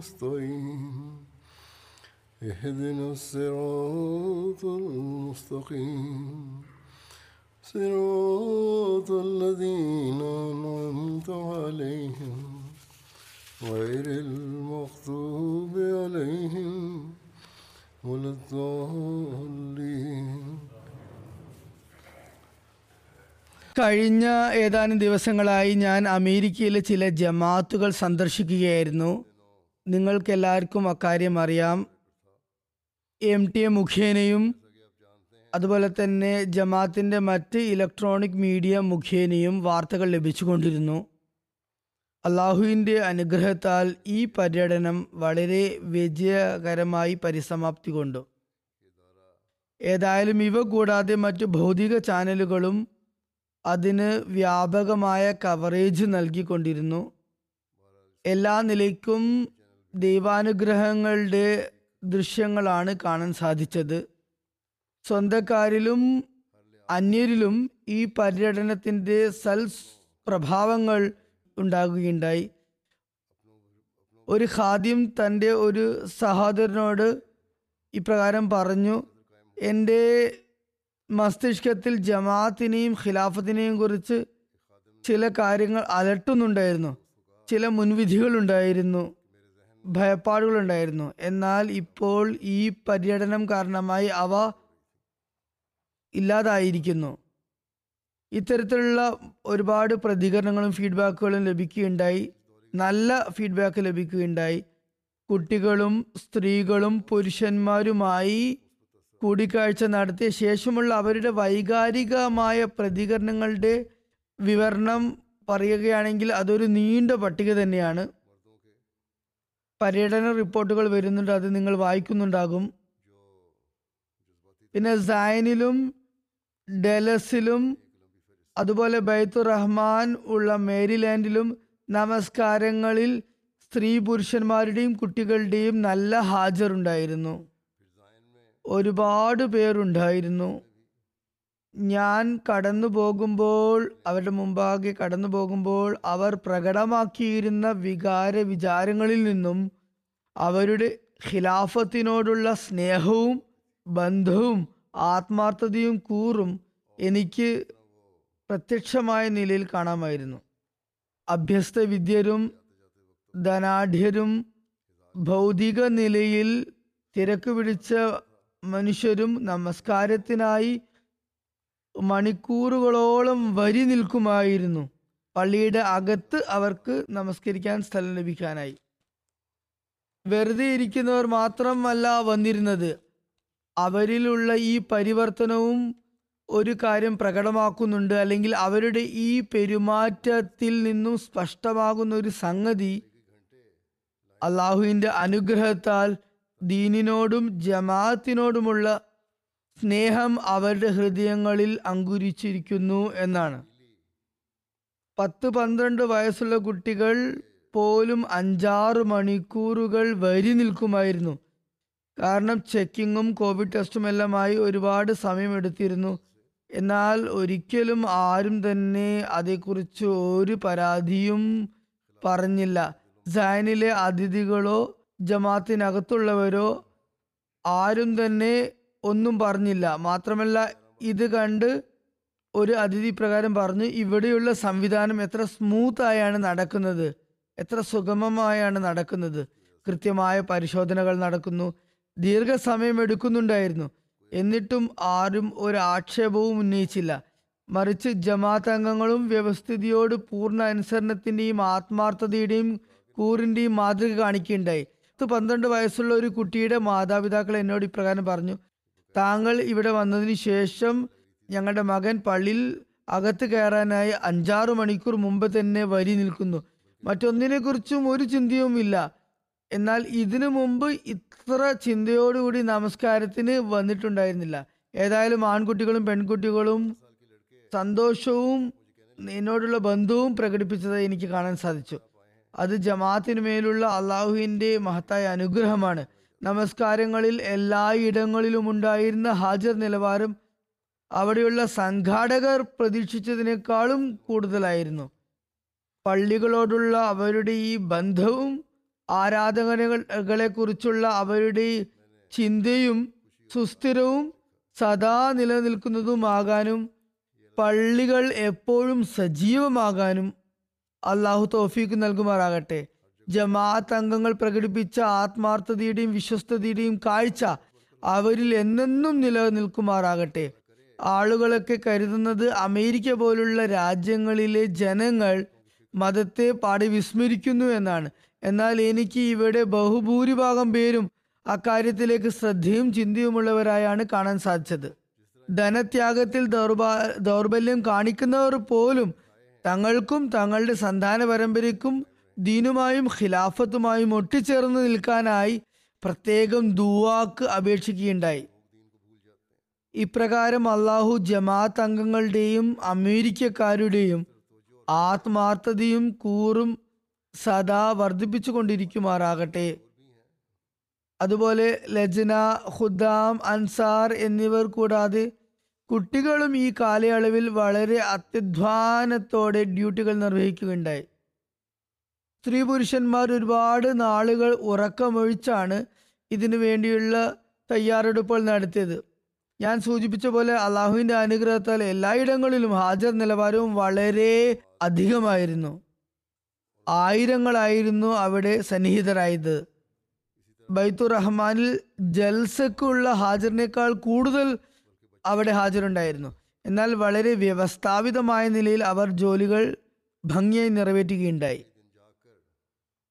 نستعين اهدنا الصراط المستقيم صراط الذين أنعمت عليهم غير المغضوب عليهم ولا الضالين കഴിഞ്ഞ ഏതാനും ദിവസങ്ങളായി ഞാൻ അമേരിക്കയിലെ ചില ജമാത്തുകൾ സന്ദർശിക്കുകയായിരുന്നു നിങ്ങൾക്കെല്ലാവർക്കും അക്കാര്യം അറിയാം. എം ടി എ മുഖേനയും അതുപോലെ തന്നെ ജമാത്തിന്റെ മറ്റ് ഇലക്ട്രോണിക് മീഡിയ മുഖേനയും വാർത്തകൾ ലഭിച്ചുകൊണ്ടിരുന്നു. അള്ളാഹുവിന്റെ അനുഗ്രഹത്താൽ ഈ പര്യടനം വളരെ വിജയകരമായി പരിസമാപ്തി കൊണ്ടു ഏതായാലും ഇവ കൂടാതെ മറ്റ് ഭൗതിക ചാനലുകളും അതിന് വ്യാപകമായ കവറേജ് നൽകിക്കൊണ്ടിരുന്നു. എല്ലാ നിലയ്ക്കും ദൈവാനുഗ്രഹങ്ങളുടെ ദൃശ്യങ്ങളാണ് കാണാൻ സാധിച്ചത്. സ്വന്തക്കാരിലും അന്യരിലും ഈ പര്യടനത്തിന്റെ സൽ പ്രഭാവങ്ങൾ ഉണ്ടാകുകയുണ്ടായി. ഒരു ഖാദ്യം തന്റെ ഒരു സഹോദരനോട് ഇപ്രകാരം പറഞ്ഞു എന്റെ മസ്തിഷ്കത്തിൽ ജമാഅത്തിനെയും ഖിലാഫത്തിനെയും കുറിച്ച് ചില കാര്യങ്ങൾ അലട്ടുന്നുണ്ടായിരുന്നു. ചില മുൻവിധികളുണ്ടായിരുന്നു. ഭയപ്പാടുകളുണ്ടായിരുന്നു. എന്നാൽ ഇപ്പോൾ ഈ പര്യടനം കാരണമായി അവ ഇല്ലാതായിരിക്കുന്നു. ഇത്തരത്തിലുള്ള ഒരുപാട് പ്രതികരണങ്ങളും ഫീഡ്ബാക്കുകളും ലഭിക്കുകയുണ്ടായി. നല്ല ഫീഡ്ബാക്ക് ലഭിക്കുകയുണ്ടായി. കുട്ടികളും സ്ത്രീകളും പുരുഷന്മാരുമായി കൂടിക്കാഴ്ച നടത്തിയ ശേഷമുള്ള അവരുടെ വൈകാരികമായ പ്രതികരണങ്ങളുടെ വിവരണം പറയുകയാണെങ്കിൽ അതൊരു നീണ്ട പട്ടിക തന്നെയാണ്. പര്യടന റിപ്പോർട്ടുകൾ വരുന്നുണ്ട് അത് നിങ്ങൾ വായിക്കുന്നുണ്ടാകും. പിന്നെ സൈനിലും ഡെലസിലും അതുപോലെ ബൈത്തു റഹ്മാൻ ഉള്ള മേരിലാൻഡിലും നമസ്കാരങ്ങളിൽ സ്ത്രീ പുരുഷന്മാരുടെയും കുട്ടികളുടെയും നല്ല ഹാജർ ഉണ്ടായിരുന്നു. ഒരുപാട് പേരുണ്ടായിരുന്നു. ഞാൻ കടന്നു പോകുമ്പോൾ അവരുടെ മുമ്പാകെ കടന്നു പോകുമ്പോൾ അവർ പ്രകടമാക്കിയിരുന്ന വികാര വിചാരങ്ങളിൽ നിന്നും അവരുടെ ഖിലാഫത്തിനോടുള്ള സ്നേഹവും ബന്ധവും ആത്മാർത്ഥതയും കൂറും എനിക്ക് പ്രത്യക്ഷമായ നിലയിൽ കാണാമായിരുന്നു. അഭ്യസ്ത വിദ്യരും ധനാഢ്യരും ഭൗതിക നിലയിൽ തിരക്ക് പിടിച്ച മനുഷ്യരും നമസ്കാരത്തിനായി മണിക്കൂറുകളോളം വരി നിൽക്കുമായിരുന്നു. പള്ളിയുടെ അകത്ത് അവർക്ക് നമസ്കരിക്കാൻ സ്ഥലം ലഭിക്കാനായി. വെറുതെ ഇരിക്കുന്നവർ മാത്രമല്ല വന്നിരുന്നത്. അവരിലുള്ള ഈ പരിവർത്തനവും ഒരു കാര്യം പ്രകടമാക്കുന്നുണ്ട്. അല്ലെങ്കിൽ അവരുടെ ഈ പെരുമാറ്റത്തിൽ നിന്നും സ്പഷ്ടമാകുന്ന ഒരു സംഗതി അള്ളാഹുവിന്റെ അനുഗ്രഹത്താൽ ദീനിനോടും ജമാഅത്തിനോടുമുള്ള സ്നേഹം അവരുടെ ഹൃദയങ്ങളിൽ അങ്കുരിച്ചിരിക്കുന്നു എന്നാണ്. പത്ത് പന്ത്രണ്ട് വയസ്സുള്ള കുട്ടികൾ പോലും അഞ്ചാറ് മണിക്കൂറുകൾ വരി നിൽക്കുമായിരുന്നു. കാരണം ചെക്കിങ്ങും കോവിഡ് ടെസ്റ്റും എല്ലാമായി ഒരുപാട് സമയമെടുത്തിരുന്നു. എന്നാൽ ഒരിക്കലും ആരും തന്നെ അതേക്കുറിച്ച് ഒരു പരാതിയും പറഞ്ഞില്ല. സൈനിലെ അതിഥികളോ ജമാത്തിനകത്തുള്ളവരോ ആരും തന്നെ ഒന്നും പറഞ്ഞില്ല. മാത്രമല്ല ഇത് കണ്ട് ഒരു അതിഥി പ്രകാരം പറഞ്ഞു ഇവിടെയുള്ള സംവിധാനം എത്ര സ്മൂത്ത് ആയാണ് നടക്കുന്നത്. എത്ര സുഗമമായാണ് നടക്കുന്നത്. കൃത്യമായ പരിശോധനകൾ നടക്കുന്നു. ദീർഘസമയം എടുക്കുന്നുണ്ടായിരുന്നു. എന്നിട്ടും ആരും ഒരു ആക്ഷേപവും ഉന്നയിച്ചില്ല. മറിച്ച് ജമാഅത്ത് അംഗങ്ങളും വ്യവസ്ഥിതിയോട് പൂർണ അനുസരണത്തിന്റെയും ആത്മാർത്ഥതയുടെയും കൂറിന്റെയും മാതൃക കാണിക്കുകയുണ്ടായി. പത്ത് പന്ത്രണ്ട് വയസ്സുള്ള ഒരു കുട്ടിയുടെ മാതാപിതാക്കൾ എന്നോട് ഇപ്രകാരം പറഞ്ഞു താങ്കൾ ഇവിടെ വന്നതിന് ശേഷം ഞങ്ങളുടെ മകൻ പള്ളിയിൽ അകത്ത് കയറാനായി അഞ്ചാറ് മണിക്കൂർ മുമ്പ് തന്നെ വരി നിൽക്കുന്നു. മറ്റൊന്നിനെ കുറിച്ചും ഒരു ചിന്തയുമില്ല എന്നാൽ ഇതിനു മുമ്പ് ഇത്ര ചിന്തയോടുകൂടി നമസ്കാരത്തിന് വന്നിട്ടുണ്ടായിരുന്നില്ല. ഏതായാലും ആൺകുട്ടികളും പെൺകുട്ടികളും സന്തോഷവും എന്നോടുള്ള ബന്ധവും പ്രകടിപ്പിച്ചത് എനിക്ക് കാണാൻ സാധിച്ചു. അത് ജമാഅത്തിന് മേലുള്ള അള്ളാഹുവിന്റെ മഹത്തായ അനുഗ്രഹമാണ്. നമസ്കാരങ്ങളിൽ എല്ലായിടങ്ങളിലും ഉണ്ടായിരുന്ന ഹാജർ നിലവാരം അവിടെയുള്ള സംഘാടകർ പ്രതീക്ഷിച്ചതിനേക്കാളും കൂടുതലായിരുന്നു. പള്ളികളോടുള്ള അവരുടെ ഈ ബന്ധവും ആരാധകനകളെ കുറിച്ചുള്ള അവരുടെ ചിന്തയും സുസ്ഥിരവും സദാ നിലനിൽക്കുന്നതുമാകാനും പള്ളികൾ എപ്പോഴും സജീവമാകാനും അള്ളാഹു തോഫീക്ക് നൽകുമാറാകട്ടെ. ജമാഅത്ത് അംഗങ്ങൾ പ്രകടിപ്പിച്ച ആത്മാർത്ഥതയുടെയും വിശ്വസ്തതയുടെയും കാഴ്ച അവരിൽ എന്നെന്നും നിലനിൽക്കുമാറാകട്ടെ. ആളുകളൊക്കെ കരുതുന്നത് അമേരിക്ക പോലുള്ള രാജ്യങ്ങളിലെ ജനങ്ങൾ മതത്തെ പാടി വിസ്മരിക്കുന്നു എന്നാണ്. എന്നാൽ എനിക്ക് ഇവിടെ ബഹുഭൂരിഭാഗം പേരും അക്കാര്യത്തിലേക്ക് ശ്രദ്ധയും ചിന്തയുമുള്ളവരായാണ് കാണാൻ സാധിച്ചത്. ധനത്യാഗത്തിൽ ദൗർബാ ദൗർബല്യം കാണിക്കുന്നവർ പോലും തങ്ങൾക്കും തങ്ങളുടെ സന്താന പരമ്പരയ്ക്കും ദീനുമായും ഖിലാഫത്തുമായും ഒട്ടിച്ചേർന്ന് നിൽക്കാനായി പ്രത്യേകം ദുവാക്ക് അപേക്ഷിക്കുകയുണ്ടായി. ഇപ്രകാരം അള്ളാഹു ജമാഅത്ത് അംഗങ്ങളുടെയും അമേരിക്കക്കാരുടെയും ആത്മാർത്ഥതയും കൂറും സദാ വർദ്ധിപ്പിച്ചു കൊണ്ടിരിക്കുമാറാകട്ടെ അതുപോലെ ലജ്ന ഖുദ്ദാം അൻസാർ എന്നിവർ കൂടാതെ കുട്ടികളും ഈ കാലയളവിൽ വളരെ അത്യധ്വാനത്തോടെ ഡ്യൂട്ടികൾ നിർവഹിക്കുകയുണ്ടായി. സ്ത്രീ പുരുഷന്മാർ ഒരുപാട് നാളുകൾ ഉറക്കമൊഴിച്ചാണ് ഇതിനു വേണ്ടിയുള്ള തയ്യാറെടുപ്പുകൾ നടത്തിയത്. ഞാൻ സൂചിപ്പിച്ച പോലെ അള്ളാഹുവിന്റെ അനുഗ്രഹത്താൽ എല്ലായിടങ്ങളിലും ഹാജർ നിലവാരവും വളരെ അധികമായിരുന്നു. ആയിരങ്ങളായിരുന്നു അവിടെ സന്നിഹിതരായത്. ബൈത്തു റഹ്മാനിൽ ജൽസക്കുള്ള ഹാജറിനേക്കാൾ കൂടുതൽ അവിടെ ഹാജരുണ്ടായിരുന്നു. എന്നാൽ വളരെ വ്യവസ്ഥാപിതമായ നിലയിൽ അവർ ജോലികൾ ഭംഗിയായി നിറവേറ്റുകയുണ്ടായി.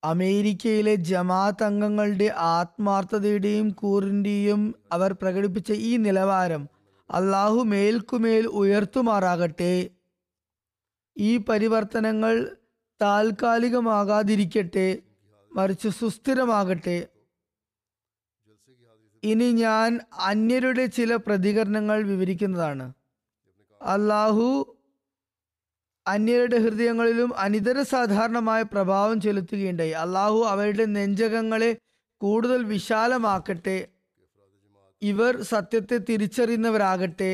അമേരിക്കയിലെ ജമാഅത്ത് അംഗങ്ങളുടെ ആത്മാർത്ഥതയുടെയും കൂറിന്റെയും അവർ പ്രകടിപ്പിച്ച ഈ നിലവാരം അള്ളാഹു മേൽക്കുമേൽ ഉയർത്തുമാറാകട്ടെ. ഈ പരിവർത്തനങ്ങൾ താൽക്കാലികമാകാതിരിക്കട്ടെ മറിച്ച് സുസ്ഥിരമാകട്ടെ. ഇനി ഞാൻ അന്യരുടെ ചില പ്രതികരണങ്ങൾ വിവരിക്കുന്നതാണ്. അള്ളാഹു അന്യരുടെ ഹൃദയങ്ങളിലും അനിതര സാധാരണമായ പ്രഭാവം ചെലുത്തുകയുണ്ടായി. അള്ളാഹു അവരുടെ നെഞ്ചകങ്ങളെ കൂടുതൽ വിശാലമാക്കട്ടെ. ഇവർ സത്യത്തെ തിരിച്ചറിയുന്നവരാകട്ടെ.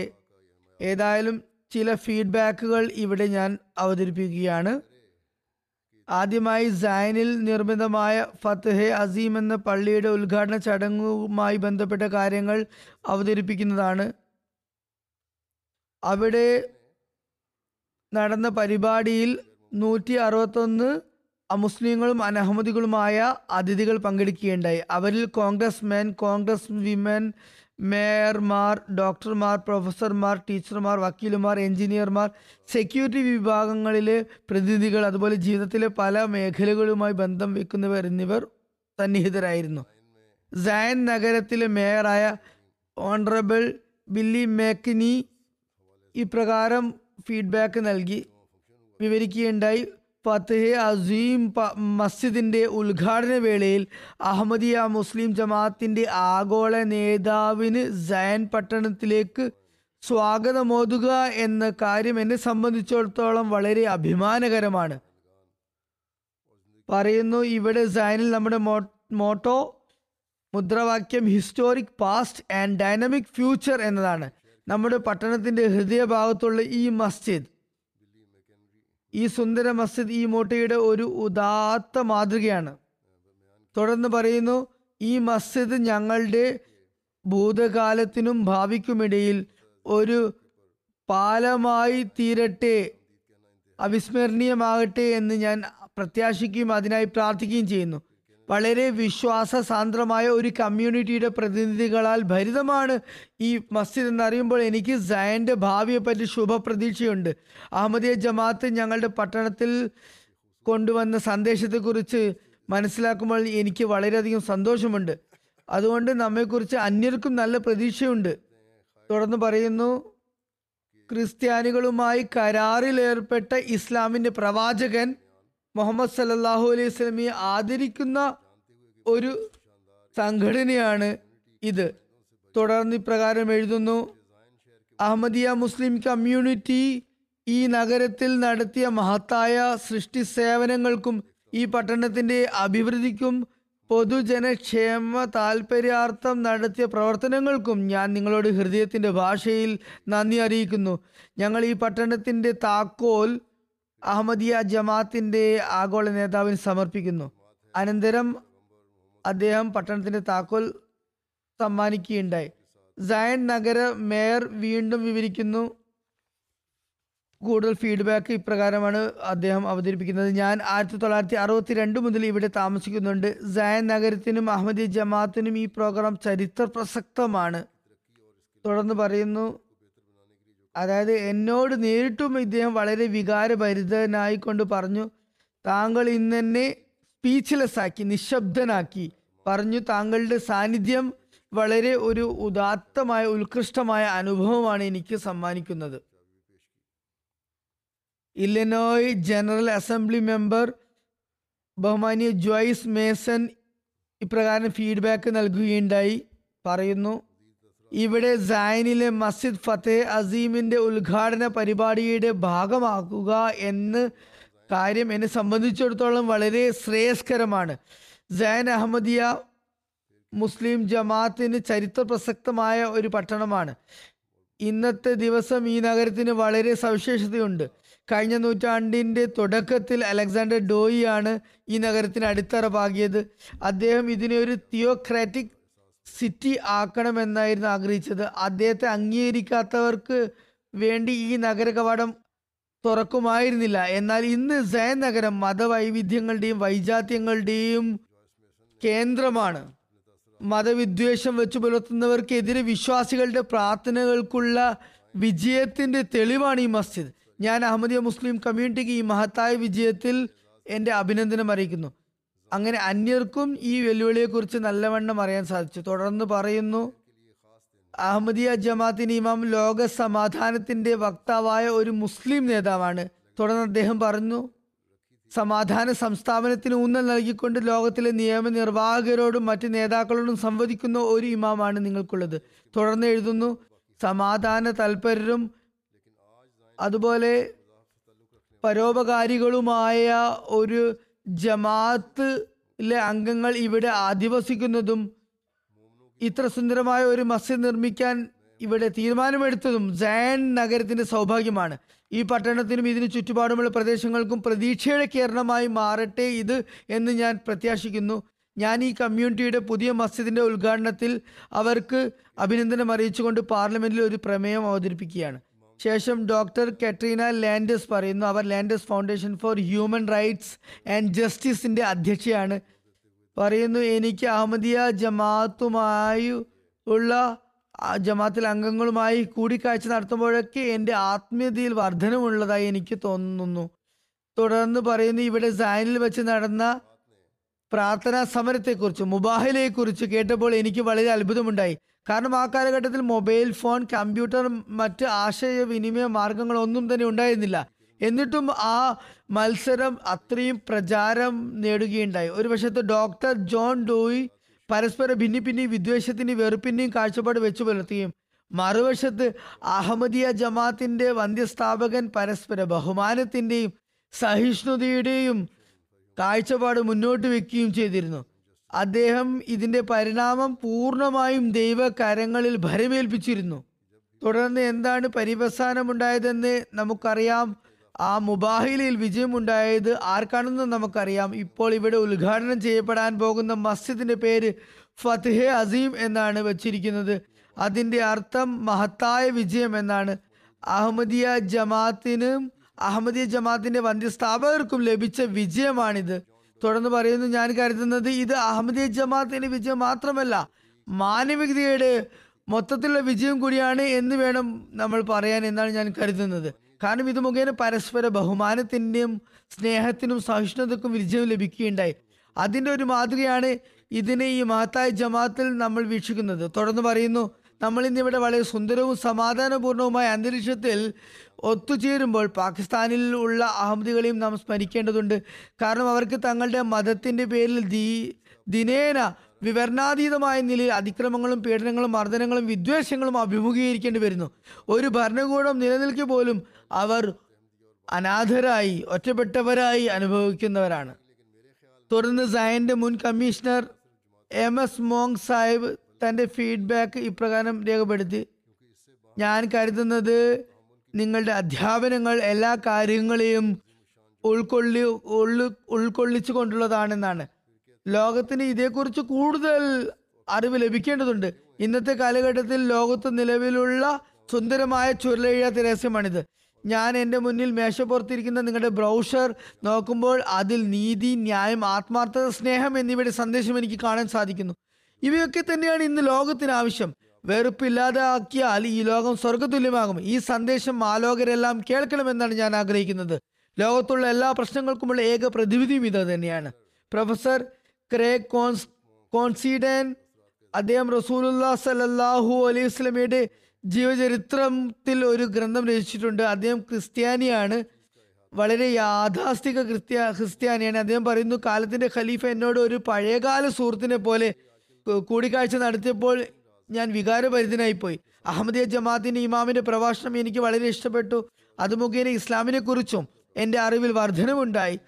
ഏതായാലും ചില ഫീഡ്ബാക്കുകൾ ഇവിടെ ഞാൻ അവതരിപ്പിക്കുകയാണ്. ആദ്യമായി സൈനിൽ നിർമ്മിതമായ ഫത്തഹെ അസീം എന്ന പള്ളിയുടെ ഉദ്ഘാടന ചടങ്ങുമായി ബന്ധപ്പെട്ട കാര്യങ്ങൾ അവതരിപ്പിക്കുന്നതാണ്. അവിടെ നടന്ന പരിപാടിയിൽ നൂറ്റി അറുപത്തൊന്ന് അമുസ്ലിങ്ങളും അനഹമ്മദികളുമായ അതിഥികൾ പങ്കെടുക്കുകയുണ്ടായി. അവരിൽ കോൺഗ്രസ് മെൻ കോൺഗ്രസ് വിമൻ മേയർമാർ ഡോക്ടർമാർ പ്രൊഫസർമാർ ടീച്ചർമാർ വക്കീലുമാർ എഞ്ചിനീയർമാർ സെക്യൂരിറ്റി വിഭാഗങ്ങളിലെ പ്രതിനിധികൾ അതുപോലെ ജീവിതത്തിലെ പല മേഖലകളുമായി ബന്ധം വെക്കുന്നവർ എന്നിവർ സന്നിഹിതരായിരുന്നു. സയൻ നഗരത്തിലെ മേയറായ ഓണറബിൾ ബില്ലി മേക്കിനി ഇപ്രകാരം ഫീഡ്ബാക്ക് നൽകി. വിവരിക്കുകയുണ്ടായി ഫത്തഹെ അസീം മസ്ജിദിന്റെ ഉദ്ഘാടന വേളയിൽ അഹമ്മദിയ മുസ്ലിം ജമാഅത്തിന്റെ ആഗോള നേതാവിന് സയൻ പട്ടണത്തിലേക്ക് സ്വാഗതമോതുക എന്ന കാര്യം എന്നെ സംബന്ധിച്ചിടത്തോളം വളരെ അഭിമാനകരമാണ്. പറയുന്നു ഇവിടെ സയനിൽ നമ്മുടെ മോട്ടോ മുദ്രാവാക്യം historic past and dynamic future എന്നതാണ്. നമ്മുടെ പട്ടണത്തിന്റെ ഹൃദയഭാഗത്തുള്ള ഈ മസ്ജിദ് ഈ സുന്ദര മസ്ജിദ് ഈ മോട്ടയുടെ ഒരു ഉദാത്ത മാതൃകയാണ്. തുടർന്ന് പറയുന്നു ഈ മസ്ജിദ് ഞങ്ങളുടെ ഭൂതകാലത്തിനും ഭാവിക്കുമിടയിൽ ഒരു പാലമായി തീരട്ടെ അവിസ്മരണീയമാകട്ടെ എന്ന് ഞാൻ പ്രത്യാശിക്കുകയും അതിനായി പ്രാർത്ഥിക്കുകയും ചെയ്യുന്നു. വളരെ വിശ്വാസ സാന്ദ്രമായ ഒരു കമ്മ്യൂണിറ്റിയുടെ പ്രതിനിധികളാൽ ഭരിതമാണ് ഈ മസ്ജിദ് എന്നറിയുമ്പോൾ എനിക്ക് സയന്റെ ഭാവിയെ പറ്റി ശുഭപ്രതീക്ഷയുണ്ട്. അഹമ്മദിയ ജമാഅത്ത് ഞങ്ങളുടെ പട്ടണത്തിൽ കൊണ്ടുവന്ന സന്ദേശത്തെക്കുറിച്ച് മനസ്സിലാക്കുമ്പോൾ എനിക്ക് വളരെയധികം സന്തോഷമുണ്ട്. അതുകൊണ്ട് നമ്മെക്കുറിച്ച് അന്യർക്കും നല്ല പ്രതീക്ഷയുണ്ട്. തുടർന്ന് പറയുന്നു ക്രിസ്ത്യാനികളുമായി കരാറിലേർപ്പെട്ട ഇസ്ലാമിന്റെ പ്രവാചകൻ മുഹമ്മദ് സല്ലാഹു അലൈഹി സ്വലമിയെ ആദരിക്കുന്ന ഒരു സംഘടനയാണ് ഇത്. തുടർന്ന് ഇപ്രകാരം എഴുതുന്നു. അഹമ്മദിയ മുസ്ലിം കമ്മ്യൂണിറ്റി ഈ നഗരത്തിൽ നടത്തിയ മഹത്തായ സൃഷ്ടി സേവനങ്ങൾക്കും ഈ പട്ടണത്തിന്റെ അഭിവൃദ്ധിക്കും പൊതുജനക്ഷേമ താല്പര്യാർത്ഥം നടത്തിയ പ്രവർത്തനങ്ങൾക്കും ഞാൻ നിങ്ങളോട് ഹൃദയത്തിന്റെ ഭാഷയിൽ നന്ദി അറിയിക്കുന്നു. ഞങ്ങൾ ഈ പട്ടണത്തിന്റെ താക്കോൽ അഹമ്മദിയ ജമാഅത്തിന്റെ ആഗോള നേതാവിന് സമർപ്പിക്കുന്നു. അനന്തരം അദ്ദേഹം പട്ടണത്തിന്റെ താക്കോൽ സമ്മാനിക്കുകയുണ്ടായി. സയൻ നഗര മേയർ വീണ്ടും വിവരിക്കുന്നു. കൂടുതൽ ഫീഡ്ബാക്ക് ഇപ്രകാരമാണ് അദ്ദേഹം അവതരിപ്പിക്കുന്നത്. ഞാൻ ആയിരത്തി തൊള്ളായിരത്തി അറുപത്തി രണ്ട് മുതൽ ഇവിടെ താമസിക്കുന്നുണ്ട്. സയൻ നഗരത്തിനും അഹമ്മദി ജമാഅത്തിനും ഈ പ്രോഗ്രാം ചരിത്ര പ്രസക്തമാണ്. തുടർന്ന് പറയുന്നു അതായത് എന്നോട് നേരിട്ടും ഇദ്ദേഹം വളരെ വികാരഭരിതനായിക്കൊണ്ട് പറഞ്ഞു താങ്കൾ ഇന്നെന്നെ സ്പീച്ച്ലെസ് ആക്കി നിശബ്ദനാക്കി. പറഞ്ഞു താങ്കളുടെ സാന്നിധ്യം വളരെ ഒരു ഉദാത്തമായ ഉത്കൃഷ്ടമായ അനുഭവമാണ് എനിക്ക് സമ്മാനിക്കുന്നത്. ഇല്ലനോയ് ജനറൽ അസംബ്ലി മെമ്പർ ബഹുമാനിയ ജോയ്സ് മേസൺ ഇപ്രകാരം ഫീഡ്ബാക്ക് നൽകുകയുണ്ടായി. പറയുന്നു ഇവിടെ സൈനിലെ മസ്ജിദ് ഫത്തേ അസീമിന്റെ ഉദ്ഘാടന പരിപാടിയുടെ ഭാഗമാക്കുക എന്ന് കാര്യം എന്നെ സംബന്ധിച്ചിടത്തോളം വളരെ ശ്രേയസ്കരമാണ്. സൈൻ അഹമ്മദിയ മുസ്ലിം ജമാഅത്തിന് ചരിത്ര പ്രസക്തമായ ഒരു പട്ടണമാണ്. ഇന്നത്തെ ദിവസം ഈ നഗരത്തിന് വളരെ സവിശേഷതയുണ്ട്. കഴിഞ്ഞ നൂറ്റാണ്ടിന്റെ തുടക്കത്തിൽ അലക്സാണ്ടർ ഡോയിയാണ് ഈ നഗരത്തിന് അടിത്തറ പാകിയത്. അദ്ദേഹം ഇതിനെ ഒരു തിയോക്രാറ്റിക് സിറ്റി ആക്കണമെന്നായിരുന്നു ആഗ്രഹിച്ചത്. അദ്ദേഹത്തെ അംഗീകരിക്കാത്തവർക്ക് വേണ്ടി ഈ നഗര കവാടം തുറക്കുമായിരുന്നില്ല. എന്നാൽ ഇന്ന് സയൻ നഗരം മതവൈവിധ്യങ്ങളുടെയും വൈജാത്യങ്ങളുടെയും കേന്ദ്രമാണ്. മതവിദ്വേഷം വെച്ച് പുലർത്തുന്നവർക്കെതിരെ വിശ്വാസികളുടെ പ്രാർത്ഥനകൾക്കുള്ള വിജയത്തിന്റെ തെളിവാണ് ഈ മസ്ജിദ്. ഞാൻ അഹമ്മദിയ മുസ്ലിം കമ്മ്യൂണിറ്റിക്ക് ഈ മഹത്തായ വിജയത്തിൽ എന്റെ അഭിനന്ദനം അറിയിക്കുന്നു. അങ്ങനെ അന്യർക്കും ഈ വെല്ലുവിളിയെക്കുറിച്ച് നല്ലവണ്ണം അറിയാൻ സാധിച്ചു. തുടർന്ന് പറയുന്നു അഹമ്മദിയ ജമാഅത്തിന് ഇമാം ലോക സമാധാനത്തിന്റെ വക്താവായ ഒരു മുസ്ലിം നേതാവാണ്. തുടർന്ന് അദ്ദേഹം പറഞ്ഞു സമാധാന സംസ്ഥാപനത്തിന് ഊന്നൽ നൽകിക്കൊണ്ട് ലോകത്തിലെ നിയമനിർവാഹകരോടും മറ്റ് നേതാക്കളോടും സംവദിക്കുന്ന ഒരു ഇമാമാണ് നിങ്ങൾക്കുള്ളത്. തുടർന്ന് എഴുതുന്നു സമാധാന തൽപരരും അതുപോലെ പരോപകാരികളുമായ ഒരു ജമാഅത്തിലെ അംഗങ്ങൾ ഇവിടെ അധിവസിക്കുന്നതും ഇത്ര സുന്ദരമായ ഒരു മസ്ജിദ് നിർമ്മിക്കാൻ ഇവിടെ തീരുമാനമെടുത്തതും ജയൻ നഗരത്തിന്റെ സൗഭാഗ്യമാണ്. ഈ പട്ടണത്തിനും ഇതിന് ചുറ്റുപാടുമുള്ള പ്രദേശങ്ങൾക്കും പ്രതീക്ഷയുടെ കേരളമായി മാറട്ടെ ഇത് എന്ന് ഞാൻ പ്രത്യാശിക്കുന്നു. ഞാൻ ഈ കമ്മ്യൂണിറ്റിയുടെ പുതിയ മസ്ജിദിന്റെ ഉദ്ഘാടനത്തിൽ അവർക്ക് അഭിനന്ദനം അറിയിച്ചുകൊണ്ട് പാർലമെന്റിൽ ഒരു പ്രമേയം അവതരിപ്പിക്കുകയാണ്. ശേഷം ഡോക്ടർ കെട്രീന ലാൻഡസ് പറയുന്നു അവർ Landes foundation for human rights and ജസ്റ്റിസിന്റെ അധ്യക്ഷയാണ്. പറയുന്നു എനിക്ക് അഹമ്മദിയ ജമാഅത്തുമായി ഉള്ള ആ ജമാഅത്തിൽ അംഗങ്ങളുമായി കൂടിക്കാഴ്ച നടത്തുമ്പോഴൊക്കെ എന്റെ ആത്മീയതയിൽ വർധനമുള്ളതായി എനിക്ക് തോന്നുന്നു. തുടർന്ന് പറയുന്നു ഇവിടെ സൈനിൽ വെച്ച് നടന്ന പ്രാർത്ഥനാ സമരത്തെക്കുറിച്ച് മുബാഹിലയെക്കുറിച്ച് കേട്ടപ്പോൾ എനിക്ക് വളരെ അത്ഭുതമുണ്ടായി. കാരണം ആ കാലഘട്ടത്തിൽ മൊബൈൽ ഫോൺ കമ്പ്യൂട്ടർ മറ്റ് ആശയവിനിമയ മാർഗങ്ങളൊന്നും തന്നെ ഉണ്ടായിരുന്നില്ല. എന്നിട്ടും ആ മത്സരം അത്രയും പ്രചാരം നേടുകയുണ്ടായി. ഒരു വശത്ത് ഡോക്ടർ ജോൺ ഡോയി പരസ്പര ഭിന്നിപ്പിന്റെയും വിദ്വേഷത്തിന്റെയും വെറുപ്പിന്റെയും കാഴ്ചപ്പാട് വെച്ചു പുലർത്തുകയും മറുവശത്ത് അഹമ്മദിയ ജമാത്തിന്റെ വന്ധ്യസ്ഥാപകൻ പരസ്പര ബഹുമാനത്തിന്റെയും സഹിഷ്ണുതയുടെയും കാഴ്ചപ്പാട് മുന്നോട്ട് വെക്കുകയും ചെയ്തിരുന്നു. അദ്ദേഹം ഇതിന്റെ പരിണാമം പൂർണമായും ദൈവകരങ്ങളിൽ ഭരമേൽപ്പിച്ചിരുന്നു. തുടർന്ന് എന്താണ് പരിവസാനമുണ്ടായതെന്ന് നമുക്കറിയാം. ആ മുബാഹിലയിൽ വിജയമുണ്ടായത് ആർക്കാണെന്ന് നമുക്കറിയാം. ഇപ്പോൾ ഇവിടെ ഉദ്ഘാടനം ചെയ്യപ്പെടാൻ പോകുന്ന മസ്ജിദിന്റെ പേര് ഫത്ഹെ അസീം എന്നാണ് വച്ചിരിക്കുന്നത്. അതിന്റെ അർത്ഥം മഹത്തായ വിജയം എന്നാണ്. അഹമ്മദിയ ജമാത്തിനും അഹമ്മദിയ ജമാഅത്തിന്റെ വന്ധ്യസ്ഥാപകർക്കും ലഭിച്ച വിജയമാണിത്. തുടർന്ന് പറയുന്നു ഞാൻ കരുതുന്നത് ഇത് അഹമ്മദിയ ജമാഅത്തിന്റെ വിജയം മാത്രമല്ല മാനവികതയുടെ മൊത്തത്തിലുള്ള വിജയം കൂടിയാണ് എന്ന് വേണം നമ്മൾ പറയാൻ എന്നാണ് ഞാൻ കരുതുന്നത്. കാരണം ഇത് മുഖേന പരസ്പര ബഹുമാനത്തിന്റെയും സ്നേഹത്തിനും സഹിഷ്ണുതക്കും വിജയം ലഭിക്കുകയുണ്ടായി. അതിന്റെ ഒരു മാതൃകയാണ് ഇതിനെ ഈ മഹത്തായ ജമാഅത്തിൽ നമ്മൾ വീക്ഷിക്കുന്നത്. തുടർന്ന് പറയുന്നു നമ്മൾ ഇന്നിവിടെ വളരെ സുന്ദരവും സമാധാനപൂർണവുമായ അന്തരീക്ഷത്തിൽ ഒത്തുചേരുമ്പോൾ പാകിസ്ഥാനിൽ ഉള്ള അഹമ്മദികളെയും നാം സ്മരിക്കേണ്ടതുണ്ട്. കാരണം അവർക്ക് തങ്ങളുടെ മതത്തിന്റെ പേരിൽ ദീ ദിനേന വിവരണാതീതമായ നിലയിൽ അതിക്രമങ്ങളും പീഡനങ്ങളും മർദ്ദനങ്ങളും വിദ്വേഷങ്ങളും അഭിമുഖീകരിക്കേണ്ടി വരുന്നു. ഒരു ഭരണകൂടം നിലനിൽക്കെ പോലും അവർ അനാഥരായി ഒറ്റപ്പെട്ടവരായി അനുഭവിക്കുന്നവരാണ്. തുടർന്ന് സയന്റെ മുൻ commissioner M S Mong Sahib തന്റെ ഫീഡ്ബാക്ക് ഇപ്രകാരം രേഖപ്പെടുത്തി. ഞാൻ കരുതുന്നത് നിങ്ങളുടെ അധ്യാപനങ്ങൾ എല്ലാ കാര്യങ്ങളെയും ഉൾക്കൊള്ളി ഉള്ളു ഉൾക്കൊള്ളിച്ചു കൊണ്ടുള്ളതാണെന്നാണ് ലോകത്തിന് ഇതേക്കുറിച്ച് കൂടുതൽ അറിവ് ലഭിക്കേണ്ടതുണ്ട്. ഇന്നത്തെ കാലഘട്ടത്തിൽ ലോകത്ത് നിലവിലുള്ള സുന്ദരമായ ചുരുളെഴുതാത്ത രഹസ്യമാണിത്. ഞാൻ എന്റെ മുന്നിൽ മേശപ്പുറത്തിരിക്കുന്ന നിങ്ങളുടെ ബ്രൗഷർ നോക്കുമ്പോൾ അതിൽ നീതി ന്യായം ആത്മാർത്ഥത സ്നേഹം എന്നിവയുടെ സന്ദേശം എനിക്ക് കാണാൻ സാധിക്കുന്നു. ഇവയൊക്കെ തന്നെയാണ് ഇന്ന് ലോകത്തിന് ആവശ്യം. വെറുപ്പില്ലാതാക്കിയാൽ ഈ ലോകം സ്വർഗതുല്യമാകും ഈ സന്ദേശം ആലോകരെല്ലാം കേൾക്കണമെന്നാണ് ഞാൻ ആഗ്രഹിക്കുന്നത്. ലോകത്തുള്ള എല്ലാ പ്രശ്നങ്ങൾക്കുമുള്ള ഏക പ്രതിവിധിയും ഇത് തന്നെയാണ്. പ്രൊഫസർ ക്രേ കോൺസ് കോൺസിഡൻ അദ്ദേഹം റസൂലുല്ലാ സലല്ലാഹു അലൈഹി സ്വലമിയുടെ ജീവചരിത്രത്തിൽ ഒരു ഗ്രന്ഥം രചിച്ചിട്ടുണ്ട്. അദ്ദേഹം ക്രിസ്ത്യാനിയാണ്. വളരെ യാഥാസ്ഥിക ക്രിസ്ത്യ ക്രിസ്ത്യാനിയാണ്. അദ്ദേഹം പറയുന്നു കാലത്തിന്റെ ഖലീഫ എന്നോട് ഒരു പഴയകാല സുഹൃത്തിനെ പോലെ കൂടിക്കാഴ്ച നടത്തിയപ്പോൾ ഞാൻ വികാരഭരിതനായിപ്പോയി. അഹമ്മദിയ ജമാഅത്തിന്റെ ഇമാമിന്റെ പ്രഭാഷണം എനിക്ക് വളരെ ഇഷ്ടപ്പെട്ടു. അത് മുഖേന ഇസ്ലാമിനെ കുറിച്ചും എന്റെ അറിവിൽ വർധനവുണ്ടായി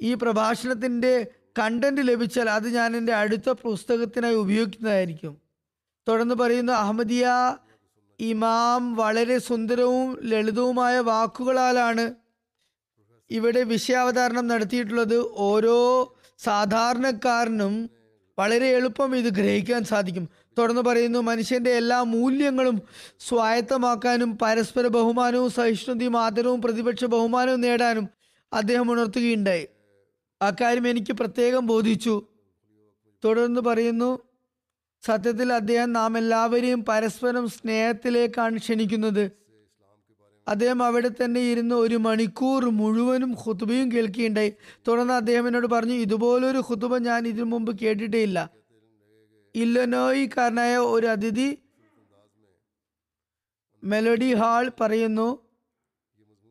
ഈ പ്രഭാഷണത്തിന്റെ കണ്ടന്റ് ലഭിച്ചാൽ അത് ഞാൻ എന്റെ അടുത്ത പുസ്തകത്തിനായി ഉപയോഗിക്കുന്നതായിരിക്കും. തുടർന്ന് പറയുന്ന അഹമ്മദിയ ഇമാം വളരെ സുന്ദരവും ലളിതവുമായ വാക്കുകളാലാണ് ഇവിടെ വിഷയാവതരണം നടത്തിയിട്ടുള്ളത്. ഓരോ സാധാരണക്കാരനും വളരെ എളുപ്പം ഇത് ഗ്രഹിക്കാൻ സാധിക്കും. തുടർന്ന് പറയുന്നു മനുഷ്യന്റെ എല്ലാ മൂല്യങ്ങളും സ്വായത്തമാക്കാനും പരസ്പര ബഹുമാനവും സഹിഷ്ണുതയും ആദരവും പ്രതിപക്ഷ ബഹുമാനവും നേടാനും അദ്ദേഹം ഉണർത്തുകയുണ്ടായി. അക്കാര്യം എനിക്ക് പ്രത്യേകം ബോധിച്ചു. തുടർന്ന് പറയുന്നു സത്യത്തിൽ അദ്ദേഹം നാം എല്ലാവരെയും പരസ്പരം സ്നേഹത്തിലേക്കാണ് ക്ഷണിക്കുന്നത്. അദ്ദേഹം അവിടെ തന്നെ ഇരുന്ന് ഒരു മണിക്കൂർ മുഴുവനും ഖുതുബയും കേൾക്കുകയുണ്ടായി. തുടർന്ന് അദ്ദേഹം എന്നോട് പറഞ്ഞു ഇതുപോലൊരു ഖുതുബ ഞാൻ ഇതിനു മുമ്പ് കേട്ടിട്ടേ ഇല്ല ഇല്ലനോയിക്കാരനായ ഒരു അതിഥി മെലഡി ഹാൾ പറയുന്നു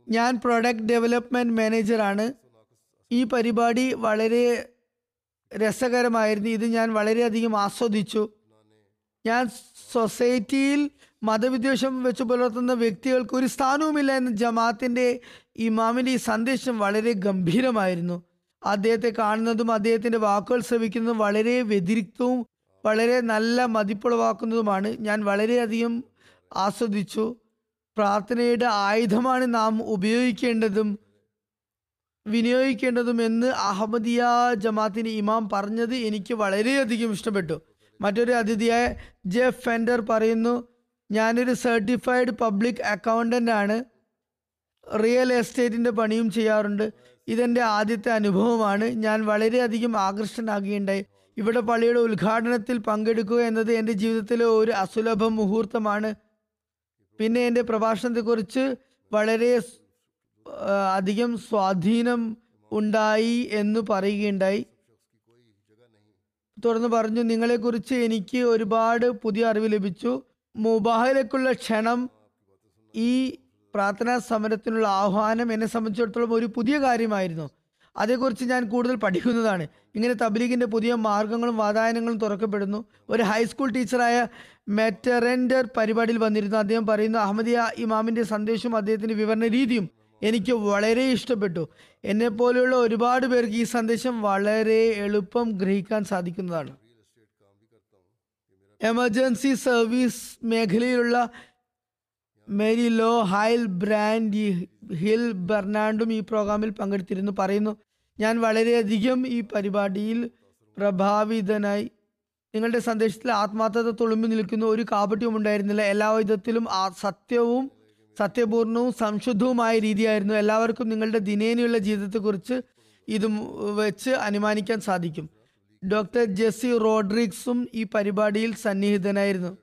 ഞാൻ പ്രൊഡക്റ്റ് ഡെവലപ്മെന്റ് മാനേജറാണ് ഈ പരിപാടി വളരെ രസകരമായിരുന്നു. ഇത് ഞാൻ വളരെയധികം ആസ്വദിച്ചു. ഞാൻ സൊസൈറ്റിയിൽ മതവിദ്വേഷം വെച്ച് പുലർത്തുന്ന വ്യക്തികൾക്ക് ഒരു സ്ഥാനവുമില്ല എന്ന ജമാഅത്തിന്റെ ഇമാമിന്റെ ഈ സന്ദേശം വളരെ ഗംഭീരമായിരുന്നു. അദ്ദേഹത്തെ കാണുന്നതും അദ്ദേഹത്തിന്റെ വാക്കുകൾ ശ്രവിക്കുന്നതും വളരെ വ്യതിരിക്തവും വളരെ നല്ല മതിപ്പുളവാക്കുന്നതുമാണ്. ഞാൻ വളരെയധികം ആസ്വദിച്ചു. പ്രാർത്ഥനയുടെ ആയുധമാണ് നാം ഉപയോഗിക്കേണ്ടതും വിനിയോഗിക്കേണ്ടതും എന്ന് അഹമ്മദിയ ജമാഅത്തിന് ഇമാം പറഞ്ഞത് എനിക്ക് വളരെയധികം ഇഷ്ടപ്പെട്ടു. മറ്റൊരു അതിഥിയായ ജെ ഫെൻഡർ പറയുന്നു ഞാനൊരു സർട്ടിഫൈഡ് പബ്ലിക് അക്കൗണ്ടന്റ് ആണ്. റിയൽ എസ്റ്റേറ്റിന്റെ പണിയും ചെയ്യാറുണ്ട്. ഇതെന്റെ ആദ്യത്തെ അനുഭവമാണ്. ഞാൻ വളരെയധികം ആകൃഷ്ടനാകുകയുണ്ടായി. ഇവിടെ പള്ളിയുടെ ഉദ്ഘാടനത്തിൽ പങ്കെടുക്കുക എന്നത് എന്റെ ജീവിതത്തിലെ ഒരു അസുലഭ മുഹൂർത്തമാണ്. പിന്നെ എന്റെ പ്രഭാഷണത്തെക്കുറിച്ച് വളരെ അധികം സ്വാധീനം ഉണ്ടായി എന്ന് പറയുകയുണ്ടായി. തുടർന്ന് പറഞ്ഞു നിങ്ങളെക്കുറിച്ച് എനിക്ക് ഒരുപാട് പുതിയ അറിവ് ലഭിച്ചു. മുബാഹിലേക്കുള്ള ക്ഷണം ഈ പ്രാർത്ഥനാ സമരത്തിനുള്ള ആഹ്വാനം എന്നെ സംബന്ധിച്ചിടത്തോളം ഒരു പുതിയ കാര്യമായിരുന്നു. അതേക്കുറിച്ച് ഞാൻ കൂടുതൽ പഠിക്കുന്നതാണ്. ഇങ്ങനെ തബ്ലീഗിന്റെ പുതിയ മാർഗങ്ങളും വാതായനങ്ങളും തുറക്കപ്പെടുന്നു. ഒരു ഹൈസ്കൂൾ ടീച്ചറായ മെറ്ററൻഡർ പരിപാടിയിൽ വന്നിരുന്നു. അദ്ദേഹം പറയുന്നു അഹമ്മദിയ ഇമാമിന്റെ സന്ദേശവും അദ്ദേഹത്തിന്റെ വിവരണ രീതിയും എനിക്ക് വളരെ ഇഷ്ടപ്പെട്ടു. എന്നെ പോലെയുള്ള ഒരുപാട് പേർക്ക് ഈ സന്ദേശം വളരെ എളുപ്പം ഗ്രഹിക്കാൻ സാധിക്കുന്നതാണ്. എമർജൻസി സർവീസ് മേഖലയിലുള്ള Mary Lou Hildebrand Hill ബെർണാണ്ടും ഈ പ്രോഗ്രാമിൽ പങ്കെടുത്തിരുന്നു. പറയുന്നു ഞാൻ വളരെയധികം ഈ പരിപാടിയിൽ പ്രഭാവിതനായി. നിങ്ങളുടെ സന്ദേശത്തിൽ ആത്മാർത്ഥത തുളുമ്പി നിൽക്കുന്ന. ഒരു കാപട്യവും ഉണ്ടായിരുന്നില്ല. എല്ലാ വിധത്തിലും ആ- സത്യവും സത്യപൂർണവും സംശുദ്ധവുമായ രീതിയായിരുന്നു. എല്ലാവർക്കും നിങ്ങളുടെ ദിനേനയുള്ള ജീവിതത്തെക്കുറിച്ച് ഇത് വെച്ച് അനുമാനിക്കാൻ സാധിക്കും. ഡോക്ടർ ജെസ്സി റോഡ്രിക്സും ഈ പരിപാടിയിൽ സന്നിഹിതനായിരുന്നു.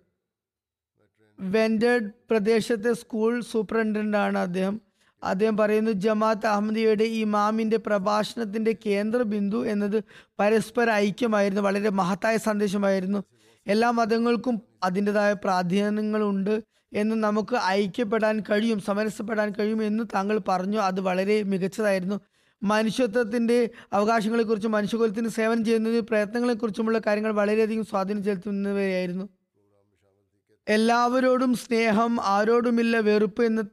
വെൻഡഡ് പ്രദേശത്തെ സ്കൂൾ സൂപ്രണ്ടാണ് അദ്ദേഹം. അദ്ദേഹം പറയുന്നു ജമാഅത്ത് അഹമ്മദിയുടെ ഇമാമിന്റെ പ്രഭാഷണത്തിന്റെ കേന്ദ്ര ബിന്ദു എന്നത് പരസ്പര ഐക്യമായിരുന്നു വളരെ മഹത്തായ സന്ദേശമായിരുന്നു. എല്ലാ മതങ്ങൾക്കും അതിന്റെതായ പ്രാധാന്യങ്ങളുണ്ട് എന്ന് നമുക്ക് ഐക്യപ്പെടാൻ കഴിയും സമരസപ്പെടാൻ കഴിയും എന്ന് താങ്കൾ പറഞ്ഞു. അത് വളരെ മികച്ചതായിരുന്നു. മനുഷ്യത്വത്തിന്റെ അവകാശങ്ങളെക്കുറിച്ചും മനുഷ്യകുലത്തിന് സേവനം ചെയ്യുന്നതിന് പ്രയത്നങ്ങളെക്കുറിച്ചുമുള്ള കാര്യങ്ങൾ വളരെയധികം സ്വാധീനം ചെലുത്തുന്നവയായിരുന്നു. എല്ലാവരോടും സ്നേഹം ആരോടുമില്ല വെറുപ്പ് എന്ന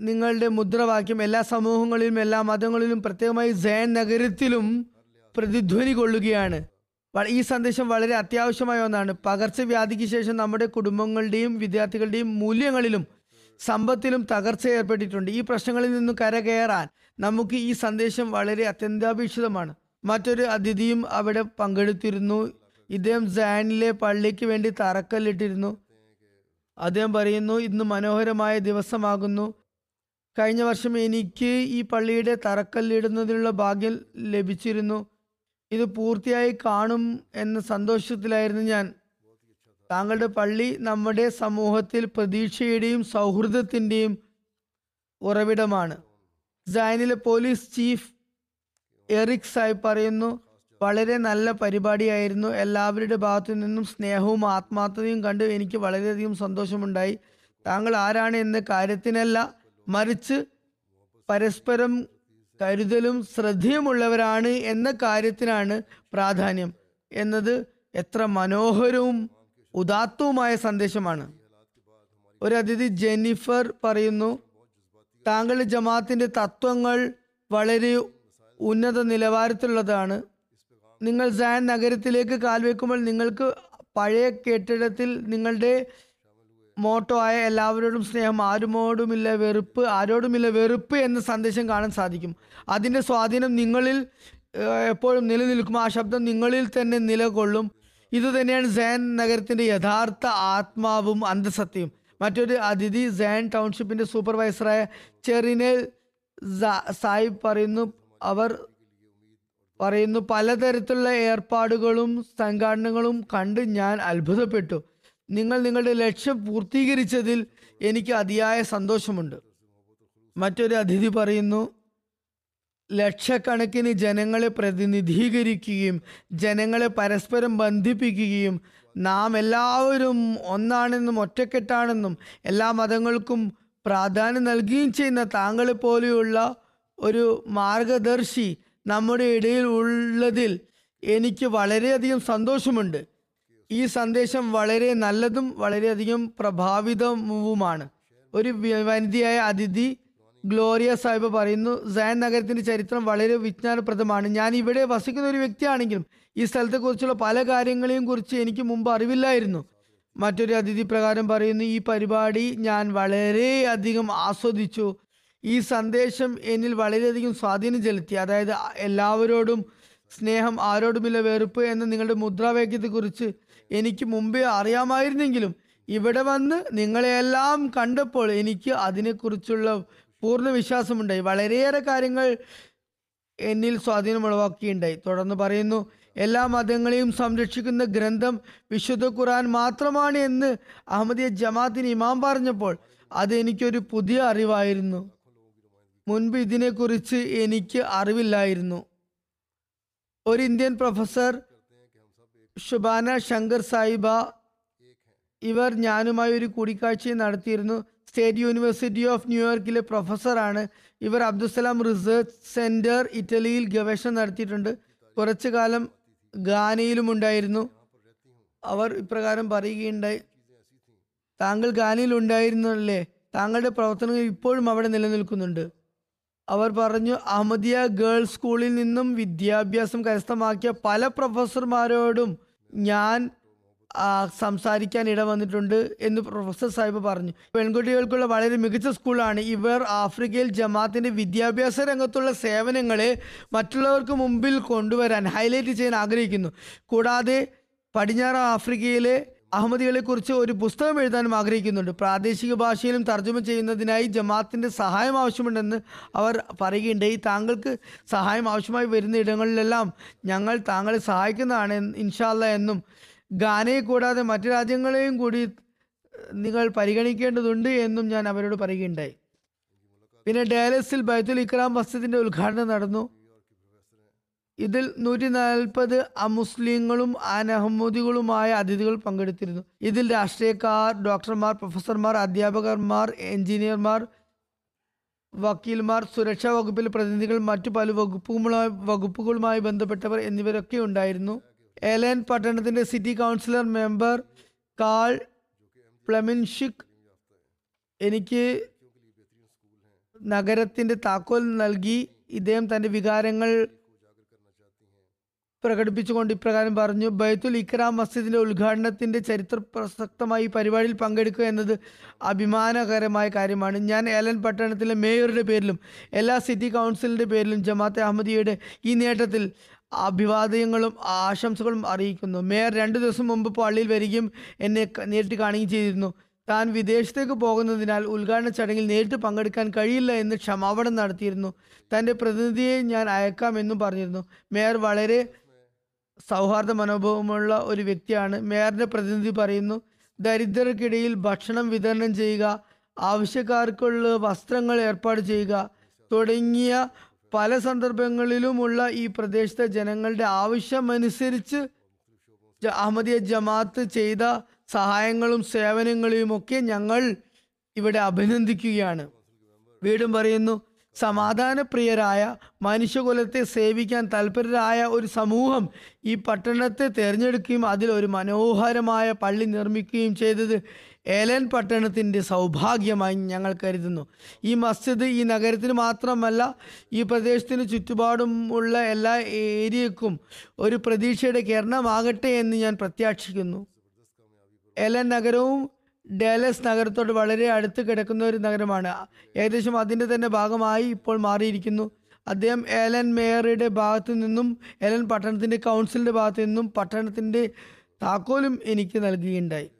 നിങ്ങളുടെ മുദ്രാവാക്യം എല്ലാ സമൂഹങ്ങളിലും എല്ലാ മതങ്ങളിലും പ്രത്യേകമായി ജയൻ നഗരത്തിലും പ്രതിധ്വനി കൊള്ളുകയാണ്. ഈ സന്ദേശം വളരെ അത്യാവശ്യമായ ഒന്നാണ്. പകർച്ചവ്യാധിക്ക് ശേഷം നമ്മുടെ കുടുംബങ്ങളുടെയും വിദ്യാർത്ഥികളുടെയും മൂല്യങ്ങളിലും സമ്പത്തിലും തകർച്ച ഏർപ്പെട്ടിട്ടുണ്ട്. ഈ പ്രശ്നങ്ങളിൽ നിന്നും കരകയറാൻ നമുക്ക് ഈ സന്ദേശം വളരെ അത്യന്താപേക്ഷിതമാണ്. മറ്റൊരു അതിഥിയും അവിടെ പങ്കെടുത്തിരുന്നു. ഇദ്ദേഹം സാനിലെ പള്ളിക്ക് വേണ്ടി തറക്കല്ലിട്ടിരുന്നു. അദ്ദേഹം പറയുന്നു ഇന്ന് മനോഹരമായ ദിവസമാകുന്നു. കഴിഞ്ഞ വർഷം എനിക്ക് ഈ പള്ളിയുടെ തറക്കല്ലിടുന്നതിനുള്ള ഭാഗ്യം ലഭിച്ചിരുന്നു. ഇത് പൂർത്തിയായി കാണും എന്ന സന്തോഷത്തിലായിരുന്നു ഞാൻ. താങ്കളുടെ പള്ളി നമ്മുടെ സമൂഹത്തിൽ പ്രതീക്ഷയുടെയും സൗഹൃദത്തിന്റെയും ഉറവിടമാണ്. സൈനിലെ പോലീസ് ചീഫ് എറിക് സാഹിബ് പറയുന്നു വളരെ നല്ല പരിപാടിയായിരുന്നു. എല്ലാവരുടെ ഭാഗത്തു നിന്നും സ്നേഹവും ആത്മാർത്ഥതയും കണ്ട് എനിക്ക് വളരെയധികം സന്തോഷമുണ്ടായി. താങ്കൾ ആരാണ് എന്ന കാര്യത്തിനല്ല മറിച്ച് പരസ്പരം കരുതലും ശ്രദ്ധയുമുള്ളവരാണ് എന്ന കാര്യത്തിനാണ് പ്രാധാന്യം. എന്നത് എത്ര മനോഹരവും ഉദാത്തവുമായ സന്ദേശമാണ്. ഒരു അതിഥി ജെന്നിഫർ പറയുന്നു താങ്കളുടെ ജമാഅത്തിന്റെ തത്വങ്ങൾ വളരെ ഉന്നത നിലവാരത്തിലുള്ളതാണ്. നിങ്ങൾ സാൻ നഗരത്തിലേക്ക് കാൽവെക്കുമ്പോൾ നിങ്ങൾക്ക് പഴയ കെട്ടിടത്തിൽ നിങ്ങളുടെ മോട്ടോ ആയ എല്ലാവരോടും സ്നേഹം ആരുമോടുമില്ല വെറുപ്പ് ആരോടുമില്ല വെറുപ്പ് എന്ന സന്ദേശം കാണാൻ സാധിക്കും. അതിന്റെ സ്വാധീനം നിങ്ങളിൽ എപ്പോഴും നിലനിൽക്കും. ആ ശബ്ദം നിങ്ങളിൽ തന്നെ നിലകൊള്ളും. ഇത് തന്നെയാണ് സാൻ നഗരത്തിന്റെ യഥാർത്ഥ ആത്മാവും അന്തസത്യവും മറ്റൊരു അതിഥി സാൻ ടൗൺഷിപ്പിന്റെ സൂപ്പർവൈസറായ ചെറിനെ സായിബ് പറയുന്നു അവർ പറയുന്നു പലതരത്തിലുള്ള ഏർപ്പാടുകളും സംഘടനകളും കണ്ട് ഞാൻ അത്ഭുതപ്പെട്ടു. നിങ്ങൾ നിങ്ങളുടെ ലക്ഷ്യം പൂർത്തീകരിച്ചതിൽ എനിക്ക് അതിയായ സന്തോഷമുണ്ട്. മറ്റൊരു അതിഥി പറയുന്നു ലക്ഷക്കണക്കിന് ജനങ്ങളെ പ്രതിനിധീകരിക്കുകയും ജനങ്ങളെ പരസ്പരം ബന്ധിപ്പിക്കുകയും നാം എല്ലാവരും ഒന്നാണെന്നും ഒറ്റക്കെട്ടാണെന്നും എല്ലാ മതങ്ങൾക്കും പ്രാധാന്യം നൽകുകയും ചെയ്യുന്ന താങ്കളെ പോലെയുള്ള ഒരു മാർഗദർശി നമ്മുടെ ഇടയിൽ ഉള്ളതിൽ എനിക്ക് വളരെയധികം സന്തോഷമുണ്ട്. ഈ സന്ദേശം വളരെ നല്ലതും വളരെയധികം പ്രഭാവിതവുമാണ്. ഒരു വനിതയായ അതിഥി ഗ്ലോറിയ സാഹിബ് പറയുന്നു. സയൻ നഗരത്തിന്റെ ചരിത്രം വളരെ വിജ്ഞാനപ്രദമാണ്. ഞാൻ ഇവിടെ വസിക്കുന്ന ഒരു വ്യക്തിയാണെങ്കിലും ഈ സ്ഥലത്തെക്കുറിച്ചുള്ള പല കാര്യങ്ങളെയും കുറിച്ച് എനിക്ക് മുമ്പ് അറിവില്ലായിരുന്നു. മറ്റൊരു അതിഥി പ്രകാരം പറയുന്നു ഈ പരിപാടി ഞാൻ വളരെയധികം ആസ്വദിച്ചു. ഈ സന്ദേശം എന്നിൽ വളരെയധികം സ്വാധീനം ചെലുത്തി. അതായത് എല്ലാവരോടും സ്നേഹം ആരോടുമില്ല വെറുപ്പ് എന്ന നിങ്ങളുടെ മുദ്രാവാക്യത്തെക്കുറിച്ച് എനിക്ക് മുമ്പേ അറിയാമായിരുന്നെങ്കിലും ഇവിടെ വന്ന് നിങ്ങളെയെല്ലാം കണ്ടപ്പോൾ എനിക്ക് അതിനെക്കുറിച്ചുള്ള പൂർണ വിശ്വാസമുണ്ടായി വളരെയേറെ കാര്യങ്ങൾ എന്നിൽ സ്വാധീനം ഉളവാക്കിയുണ്ടായി തുടർന്ന് പറയുന്നു എല്ലാ മതങ്ങളെയും സംരക്ഷിക്കുന്ന ഗ്രന്ഥം വിശുദ്ധ ഖുറാൻ മാത്രമാണ് എന്ന് അഹമ്മദിയ ജമാഅത്തിന് ഇമാം പറഞ്ഞപ്പോൾ അത് എനിക്കൊരു പുതിയ അറിവായിരുന്നു. മുൻപ് ഇതിനെക്കുറിച്ച് എനിക്ക് അറിവില്ലായിരുന്നു. ഒരു ഇന്ത്യൻ പ്രൊഫസർ ഷുബാന ശങ്കർ സാഹിബ ഇവർ ഞാനുമായി ഒരു കൂടിക്കാഴ്ച നടത്തിയിരുന്നു. സ്റ്റേറ്റ് യൂണിവേഴ്സിറ്റി ഓഫ് ന്യൂയോർക്കിലെ പ്രൊഫസറാണ്. ഇവർ അബ്ദുസലാം റിസർച്ച് സെന്റർ ഇറ്റലിയിൽ ഗവേഷണം നടത്തിയിട്ടുണ്ട്. കുറച്ചു കാലം ഗാനയിലും ഉണ്ടായിരുന്നു. അവർ ഇപ്രകാരം പറയുകയുണ്ടായി താങ്കൾ ഗാനയിൽ ഉണ്ടായിരുന്നല്ലേ? താങ്കളുടെ പ്രവർത്തനങ്ങൾ ഇപ്പോഴും അവിടെ നിലനിൽക്കുന്നുണ്ട്. അവർ പറഞ്ഞു അഹമ്മദിയ ഗേൾസ് സ്കൂളിൽ നിന്നും വിദ്യാഭ്യാസം കരസ്ഥമാക്കിയ പല പ്രൊഫസർമാരോടും ഞാൻ സംസാരിക്കാൻ ഇട വന്നിട്ടുണ്ട് എന്ന് പ്രൊഫസർ സാഹിബ് പറഞ്ഞു. പെൺകുട്ടികൾക്കുള്ള വളരെ മികച്ച സ്കൂളാണ്. ഇവർ ആഫ്രിക്കയിൽ ജമാഅത്തിന്റെ വിദ്യാഭ്യാസ രംഗത്തുള്ള സേവനങ്ങളെ മറ്റുള്ളവർക്ക് മുമ്പിൽ കൊണ്ടുവരാൻ ഹൈലൈറ്റ് ചെയ്യാൻ ആഗ്രഹിക്കുന്നു. കൂടാതെ പടിഞ്ഞാറ് ആഫ്രിക്കയിലെ അഹമ്മദികളെക്കുറിച്ച് ഒരു പുസ്തകം എഴുതാനും ആഗ്രഹിക്കുന്നുണ്ട്. പ്രാദേശിക ഭാഷയിലും തർജമ ചെയ്യുന്നതിനായി ജമാഅത്തിന്റെ സഹായം ആവശ്യമുണ്ടെന്ന് അവർ പറയുകയുണ്ടായി താങ്കൾക്ക് സഹായം ആവശ്യമായി വരുന്ന ഇടങ്ങളിലെല്ലാം ഞങ്ങൾ താങ്കളെ സഹായിക്കുന്നതാണ് ഇൻഷാല്ല എന്നും ഗാനയെ കൂടാതെ മറ്റു രാജ്യങ്ങളെയും കൂടി നിങ്ങൾ പരിഗണിക്കേണ്ടതുണ്ട് എന്നും ഞാൻ അവരോട് പറയുകയുണ്ടായി. പിന്നെ ഡയലസിൽ ബൈത്തുൽ ഇക്രാം മസ്ജിദിന്റെ ഉദ്ഘാടനം നടന്നു. ഇതിൽ നൂറ്റി നാൽപ്പത് അമുസ്ലിങ്ങളും അനഹമ്മദികളുമായ അതിഥികൾ പങ്കെടുത്തിരുന്നു. ഇതിൽ രാഷ്ട്രീയക്കാർ ഡോക്ടർമാർ പ്രൊഫസർമാർ അധ്യാപകന്മാർ എഞ്ചിനീയർമാർ വക്കീൽമാർ സുരക്ഷാ വകുപ്പിലെ പ്രതിനിധികൾ മറ്റു പല വകുപ്പുകളുമായി വകുപ്പുകളുമായി ബന്ധപ്പെട്ടവർ എന്നിവരൊക്കെ ഉണ്ടായിരുന്നു. എലൻ പട്ടണത്തിന്റെ സിറ്റി കൗൺസിലർ മെമ്പർ കാൾ പ്ലമിൻഷിക് എനിക്ക് നഗരത്തിന്റെ താക്കോൽ നൽകി ഇദ്ദേഹം തന്റെ വികാരങ്ങൾ പ്രകടിപ്പിച്ചുകൊണ്ട് ഇപ്രകാരം പറഞ്ഞു ബൈത്തുൽ ഇക്രാം മസ്ജിദിന്റെ ഉദ്ഘാടനത്തിന്റെ ചരിത്ര പ്രസക്തമായി പരിപാടിയിൽ പങ്കെടുക്കുക എന്നത് അഭിമാനകരമായ കാര്യമാണ്. ഞാൻ ഏലൻ പട്ടണത്തിലെ മേയറുടെ പേരിലും എല്ലാ സിറ്റി കൗൺസിലിന്റെ പേരിലും ജമാഅത്തെ അഹമ്മദിയുടെ ഈ നേട്ടത്തിൽ അഭിവാദ്യങ്ങളും ആശംസകളും അറിയിക്കുന്നു. മേയർ രണ്ടു ദിവസം മുമ്പ് പള്ളിയിൽ വരികയും എന്നെ നേരിട്ട് കാണുകയും ചെയ്തിരുന്നു. താൻ വിദേശത്തേക്ക് പോകുന്നതിനാൽ ഉദ്ഘാടന ചടങ്ങിൽ നേരിട്ട് പങ്കെടുക്കാൻ കഴിയില്ല എന്ന് ക്ഷമാപണം നടത്തിയിരുന്നു. തന്റെ പ്രതിനിധിയെ ഞാൻ അയക്കാമെന്നും പറഞ്ഞിരുന്നു. മേയർ വളരെ സൗഹാർദ്ദ മനോഭാവമുള്ള ഒരു വ്യക്തിയാണ്. മേയറിന്റെ പ്രതിനിധി പറയുന്നു ദരിദ്രർക്കിടയിൽ ഭക്ഷണം വിതരണം ചെയ്യുക ആവശ്യക്കാർക്കുള്ള വസ്ത്രങ്ങൾ ഏർപ്പാട് ചെയ്യുക തുടങ്ങിയ പല സന്ദർഭങ്ങളിലുമുള്ള ഈ പ്രദേശത്തെ ജനങ്ങളുടെ ആവശ്യമനുസരിച്ച് അഹമ്മദിയ ജമാഅത്ത് ചെയ്ത സഹായങ്ങളും സേവനങ്ങളെയും ഒക്കെ ഞങ്ങൾ ഇവിടെ അഭിനന്ദിക്കുകയാണ്. വീടും പറയുന്നു സമാധാനപ്രിയരായ മനുഷ്യകുലത്തെ സേവിക്കാൻ തൽപരരായ ഒരു സമൂഹം ഈ പട്ടണത്തെ തിരഞ്ഞെടുക്കുകയും അതിൽ ഒരു മനോഹരമായ പള്ളി നിർമ്മിക്കുകയും ചെയ്തത് ഏലൻ പട്ടണത്തിന്റെ സൗഭാഗ്യമായി ഞങ്ങൾ കരുതുന്നു. ഈ മസ്ജിദ് ഈ നഗരത്തിന് മാത്രമല്ല ഈ പ്രദേശത്തിന് ചുറ്റുപാടും ഉള്ള എല്ലാ ഏരിയക്കും ഒരു പ്രതീക്ഷയുടെ കിരണമാകട്ടെ എന്ന് ഞാൻ പ്രത്യാക്ഷിക്കുന്നു ഏലൻ നഗരവും ഡാലസ് നഗരത്തോട് വളരെ അടുത്ത് കിടക്കുന്ന ഒരു നഗരമാണ്. ഏകദേശം അതിന്റെ തന്നെ ഭാഗമായി ഇപ്പോൾ മാറിയിരിക്കുന്നു. അദ്ദേഹം ഏലൻ മേയറുടെ ഭാഗത്തു നിന്നും ഏലൻ പട്ടണത്തിന്റെ കൗൺസിലിന്റെ ഭാഗത്തു നിന്നും പട്ടണത്തിന്റെ താക്കോലും എനിക്ക് നൽകുകയുണ്ടായി.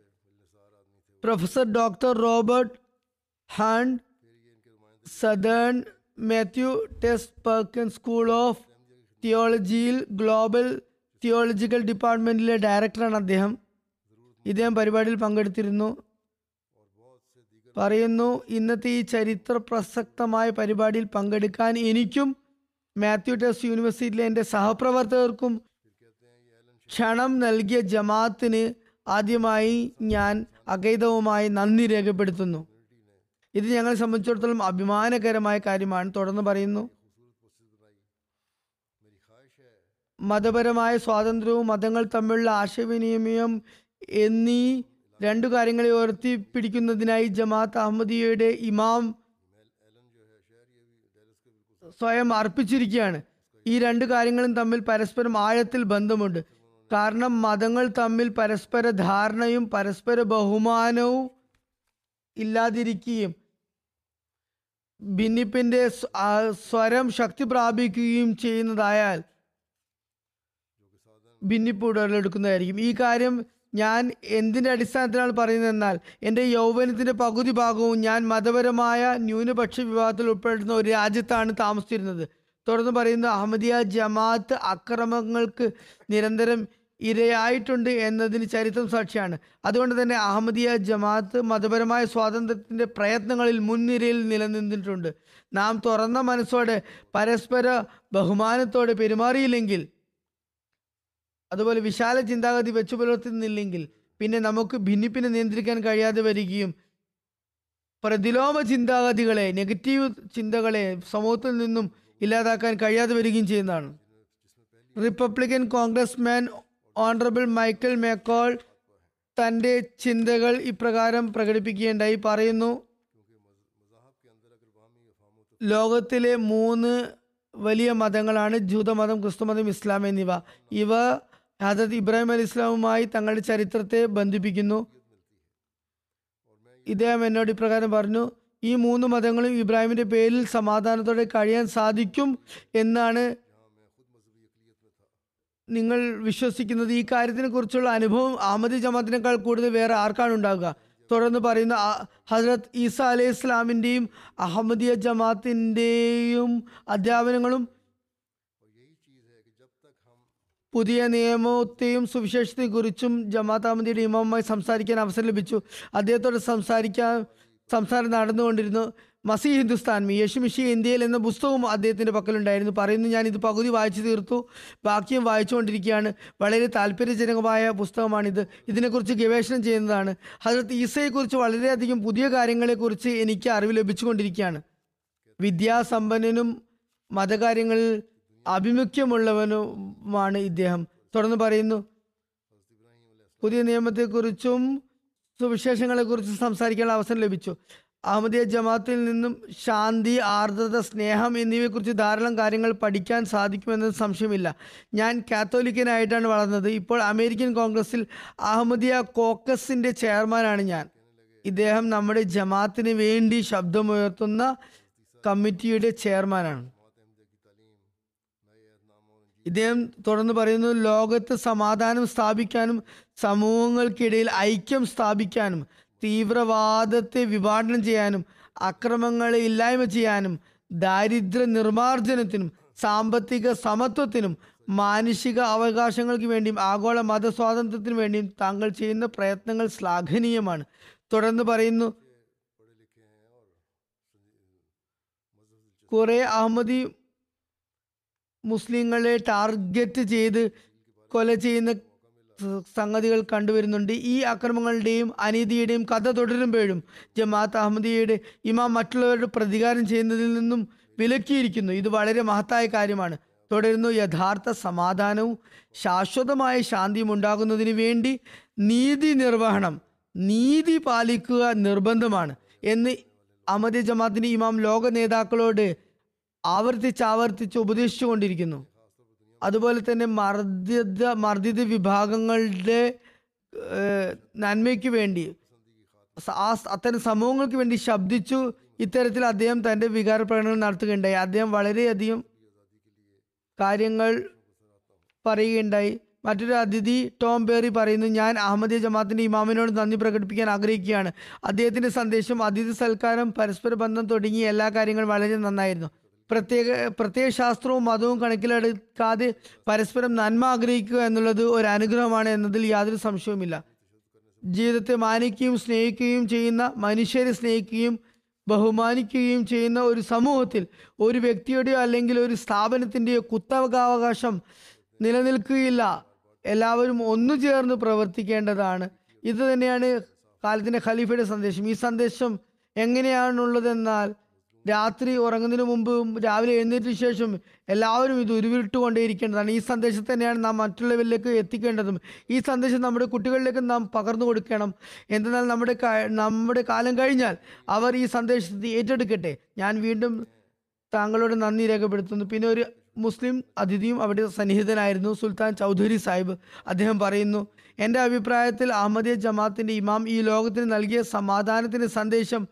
Professor doctor Robert Hunt Southern Methodist Perkins school of തിയോളജിയിൽ global theological ഡിപ്പാർട്ട്മെന്റിലെ ഡയറക്ടറാണ് അദ്ദേഹം. ഇദ്ദേഹം പരിപാടിയിൽ പങ്കെടുത്തിരുന്നു. പറയുന്നു ഇന്നത്തെ ഈ ചരിത്ര പ്രസക്തമായ പരിപാടിയിൽ പങ്കെടുക്കാൻ എനിക്കും മാത്യു ടെസ് യൂണിവേഴ്സിറ്റിയിലെ എന്റെ സഹപ്രവർത്തകർക്കും ക്ഷണം നൽകിയ ജമാഅത്തിന് ആദ്യമായി ഞാൻ അഗൈതവുമായി നന്ദി രേഖപ്പെടുത്തുന്നു. ഇത് ഞങ്ങളെ സംബന്ധിച്ചിടത്തോളം അഭിമാനകരമായ കാര്യമാണ്. തുടർന്ന് പറയുന്നു. മതപരമായ സ്വാതന്ത്ര്യവും മതങ്ങൾ തമ്മിലുള്ള ആശയവിനിമയം എന്നീ രണ്ടു കാര്യങ്ങളെ ഉയർത്തിപ്പിടിക്കുന്നതിനായി ജമാഅത്ത് അഹമ്മദിയയുടെ ഇമാം സ്വയം അർപ്പിച്ചിരിക്കുകയാണ്. ഈ രണ്ട് കാര്യങ്ങളും തമ്മിൽ പരസ്പരം ആഴത്തിൽ ബന്ധമുണ്ട്. കാരണം മതങ്ങൾ തമ്മിൽ പരസ്പര ധാരണയും പരസ്പര ബഹുമാനവും ഇല്ലാതിരിക്കുകയും ഭിന്നിപ്പിന്റെ സ്വരം ശക്തി പ്രാപിക്കുകയും ചെയ്യുന്നതായാൽ ഭിന്നിപ്പ് ഉടലെടുക്കുന്നതായിരിക്കും. ഈ കാര്യം ഞാൻ എന്തിന്റെ അടിസ്ഥാനത്തിലാണ് പറയുന്നതെന്നാൽ എന്റെ യൗവനത്തിന്റെ പകുതി ഭാഗവും ഞാൻ മതപരമായ ന്യൂനപക്ഷ വിഭാഗത്തിൽ ഉൾപ്പെടുന്ന ഒരു രാജ്യത്താണ് താമസിച്ചിരുന്നത്. തുടർന്ന് പറയുന്ന അഹമ്മദിയ ജമാഅത്ത് അക്രമങ്ങൾക്ക് നിരന്തരം ഇരയായിട്ടുണ്ട് എന്നതിന് ചരിത്രം സാക്ഷിയാണ്. അതുകൊണ്ട് തന്നെ അഹമ്മദിയ ജമാഅത്ത് മതപരമായ സ്വാതന്ത്ര്യത്തിന്റെ പ്രയത്നങ്ങളിൽ മുൻനിരയിൽ നിലനിന്നിട്ടുണ്ട്. നാം തുറന്ന മനസ്സോടെ പരസ്പര ബഹുമാനത്തോടെ പെരുമാറിയില്ലെങ്കിൽ അതുപോലെ വിശാല ചിന്താഗതി വെച്ചു പുലർത്തുന്നില്ലെങ്കിൽ പിന്നെ നമുക്ക് ഭിന്നിപ്പിനെ നിയന്ത്രിക്കാൻ കഴിയാതെ വരികയും പ്രതിലോമ ചിന്താഗതികളെ നെഗറ്റീവ് ചിന്തകളെ സമൂഹത്തിൽ നിന്നും ഇല്ലാതാക്കാൻ കഴിയാതെ വരികയും ചെയ്യുന്നതാണ്. Republican congressman honourable Michael McCaul തന്റെ ചിന്തകൾ ഇപ്രകാരം പ്രകടിപ്പിക്കുകയുണ്ടായി. പറയുന്നു ലോകത്തിലെ മൂന്ന് വലിയ മതങ്ങളാണ് ജൂതമതം ക്രിസ്തുമതം ഇസ്ലാം എന്നിവ. ഇവ ഹജത് ഇബ്രാഹിം അലി ഇസ്ലാമുമായി തങ്ങളുടെ ചരിത്രത്തെ ബന്ധിപ്പിക്കുന്നു. ഇദ്ദേഹം എന്നോട് ഇപ്രകാരം പറഞ്ഞു ഈ മൂന്ന് മതങ്ങളും ഇബ്രാഹിമിന്റെ പേരിൽ സമാധാനത്തോടെ കഴിയാൻ സാധിക്കും എന്നാണ് നിങ്ങൾ വിശ്വസിക്കുന്നത് ഈ കാര്യത്തിനെ കുറിച്ചുള്ള അനുഭവം അഹമ്മദി ജമാത്തിനേക്കാൾ കൂടുതൽ വേറെ ആർക്കാണ് ഉണ്ടാകുക തുടർന്ന് പറയുന്ന ഹജ്രത് ഈസ അലൈഹി ഇസ്ലാമിന്റെയും അഹമ്മദിയ ജമാത്തിന്റെയും അധ്യാപനങ്ങളും പുതിയ നിയമത്തെയും സുവിശേഷത്തെക്കുറിച്ചും ജമാഅത്ത് അഹമ്മദിയുടെ ഇമാമുമായി സംസാരിക്കാൻ അവസരം ലഭിച്ചു. അദ്ദേഹത്തോട് സംസാരിക്കാൻ സംസാരം നടന്നുകൊണ്ടിരുന്നു. മസി ഹിന്ദുസ്ഥാൻ യേശു മിഷി ഇന്ത്യയിൽ എന്ന പുസ്തകവും അദ്ദേഹത്തിന്റെ പക്കലുണ്ടായിരുന്നു. പറയുന്നു ഞാൻ ഇത് പകുതി വായിച്ചു തീർത്തു ബാക്കിയും വായിച്ചുകൊണ്ടിരിക്കുകയാണ്. വളരെ താല്പര്യജനകമായ പുസ്തകമാണിത്. ഇതിനെക്കുറിച്ച് ഗവേഷണം ചെയ്യുന്നതാണ്. ഹജറത്ത് ഈസയെക്കുറിച്ച് വളരെയധികം പുതിയ കാര്യങ്ങളെക്കുറിച്ച് എനിക്ക് അറിവ് ലഭിച്ചുകൊണ്ടിരിക്കുകയാണ്. വിദ്യാസമ്പന്നനും മതകാര്യങ്ങളിൽ അഭിമുഖ്യമുള്ളവനുമാണ് ഇദ്ദേഹം. തുടർന്ന് പറയുന്നു പുതിയ നിയമത്തെക്കുറിച്ചും സുവിശേഷങ്ങളെക്കുറിച്ചും സംസാരിക്കാനുള്ള അവസരം ലഭിച്ചു. അഹമ്മദിയ ജമാത്തിൽ നിന്നും ശാന്തി ആർദ്രത സ്നേഹം എന്നിവയെക്കുറിച്ച് ധാരാളം കാര്യങ്ങൾ പഠിക്കാൻ സാധിക്കുമെന്നത് സംശയമില്ല. ഞാൻ കാത്തോലിക്കനായിട്ടാണ് വളർന്നത്. ഇപ്പോൾ അമേരിക്കൻ കോൺഗ്രസിൽ അഹമ്മദിയ കോക്കസിന്റെ ചെയർമാനാണ് ഞാൻ. ഇദ്ദേഹം നമ്മുടെ ജമാത്തിന് വേണ്ടി ശബ്ദമുയർത്തുന്ന കമ്മിറ്റിയുടെ ചെയർമാനാണ്. ഇദ്ദേഹം തുടർന്ന് പറയുന്നു ലോകത്ത് സമാധാനം സ്ഥാപിക്കാനും സമൂഹങ്ങൾക്കിടയിൽ ഐക്യം സ്ഥാപിക്കാനും തീവ്രവാദത്തെ വിഭാടനം ചെയ്യാനും അക്രമങ്ങളെ ഇല്ലായ്മ ചെയ്യാനും ദാരിദ്ര്യ നിർമ്മാർജനത്തിനും സാമ്പത്തിക സമത്വത്തിനും മാനുഷിക അവകാശങ്ങൾക്ക് വേണ്ടിയും ആഗോള മത സ്വാതന്ത്ര്യത്തിനു വേണ്ടിയും താങ്കൾ ചെയ്യുന്ന പ്രയത്നങ്ങൾ ശ്ലാഘനീയമാണ്. തുടർന്ന് പറയുന്നു കുറെ അഹമ്മദി മുസ്ലിങ്ങളെ ടാർഗറ്റ് ചെയ്ത് കൊല ചെയ്യുന്ന സംഗതികൾ കണ്ടുവരുന്നുണ്ട്. ഈ അക്രമങ്ങളുടെയും അനീതിയുടെയും കഥ തുടരുമ്പോഴും ജമാഅത്ത് അഹമ്മദിയയുടെ ഇമാം മറ്റുള്ളവരുടെ പ്രതികാരം ചെയ്യുന്നതിൽ നിന്നും വിലക്കിയിരിക്കുന്നു. ഇത് വളരെ മഹത്തായ കാര്യമാണ്. തുടരുന്നു യഥാർത്ഥ സമാധാനവും ശാശ്വതമായ ശാന്തിയും ഉണ്ടാകുന്നതിന് വേണ്ടി നീതി നിർവഹണം നീതി പാലിക്കുക നിർബന്ധമാണ് എന്ന് അഹമ്മദി ജമാഅത്തിന്റെ ഇമാം ലോക നേതാക്കളോട് ആവർത്തിച്ച് ആവർത്തിച്ച് ഉപദേശിച്ചു കൊണ്ടിരിക്കുന്നു അതുപോലെ തന്നെ മർദ്ദിത മർദ്ദിത വിഭാഗങ്ങളുടെ നന്മയ്ക്ക് വേണ്ടി ആ അത്തരം സമൂഹങ്ങൾക്ക് വേണ്ടി ശബ്ദിച്ചു ഇത്തരത്തിൽ അദ്ദേഹം തന്റെ വികാര പ്രകടനങ്ങൾ നടത്തുകയുണ്ടായി. അദ്ദേഹം വളരെയധികം കാര്യങ്ങൾ പറയുകയുണ്ടായി. മറ്റൊരു അതിഥി ടോം ബേറി പറയുന്നു ഞാൻ അഹമ്മദിയ ജമാഅത്തിന്റെ ഇമാമിനോട് നന്ദി പ്രകടിപ്പിക്കാൻ ആഗ്രഹിക്കുകയാണ്. അദ്ദേഹത്തിന്റെ സന്ദേശം അതിഥി സൽക്കാരം പരസ്പര ബന്ധം തുടങ്ങി എല്ലാ കാര്യങ്ങളും വളരെ നന്നായിരുന്നു. പ്രത്യേക പ്രത്യേക ശാസ്ത്രവും മതവും കണക്കിലെടുക്കാതെ പരസ്പരം നന്മ ആഗ്രഹിക്കുക എന്നുള്ളത് ഒരു അനുഗ്രഹമാണ് എന്നതിൽ യാതൊരു സംശയവുമില്ല. ജീവിതത്തെ മാനിക്കുകയും സ്നേഹിക്കുകയും ചെയ്യുന്ന മനുഷ്യരെ സ്നേഹിക്കുകയും ബഹുമാനിക്കുകയും ചെയ്യുന്ന ഒരു സമൂഹത്തിൽ ഒരു വ്യക്തിയുടെയോ അല്ലെങ്കിൽ ഒരു സ്ഥാപനത്തിന്റെയോ കുത്തവകാവകാശം നിലനിൽക്കുകയില്ല. എല്ലാവരും ഒന്നു ചേർന്ന് പ്രവർത്തിക്കേണ്ടതാണ്. ഇത് തന്നെയാണ് കാലത്തിന്റെ ഖലീഫയുടെ സന്ദേശം. ഈ സന്ദേശം എങ്ങനെയാണുള്ളതെന്നാൽ രാത്രി ഉറങ്ങുന്നതിന് മുമ്പ് രാവിലെ എഴുന്നേറ്റിന് ശേഷം എല്ലാവരും ഇത് ഉരുവിട്ടുകൊണ്ടേയിരിക്കേണ്ടതാണ്. ഈ സന്ദേശം തന്നെയാണ് നാം മറ്റുള്ളവരിലേക്ക് എത്തിക്കേണ്ടതും. ഈ സന്ദേശം നമ്മുടെ കുട്ടികളിലേക്ക് നാം പകർന്നു കൊടുക്കണം. എന്തെന്നാൽ നമ്മുടെ നമ്മുടെ കാലം കഴിഞ്ഞാൽ അവർ ഈ സന്ദേശത്തെ ഏറ്റെടുക്കട്ടെ. ഞാൻ വീണ്ടും താങ്കളോട് നന്ദി രേഖപ്പെടുത്തുന്നു. പിന്നെ ഒരു മുസ്ലിം അതിഥിയും അവിടെ സന്നിഹിതനായിരുന്നു സുൽത്താൻ ചൗധരി സാഹിബ്. അദ്ദേഹം പറയുന്നു എന്റെ അഭിപ്രായത്തിൽ അഹമ്മദിയ ജമാഅത്തിന്റെ ഇമാം ഈ ലോകത്തിന് നൽകിയ സമാധാനത്തിന്റെ സന്ദേശം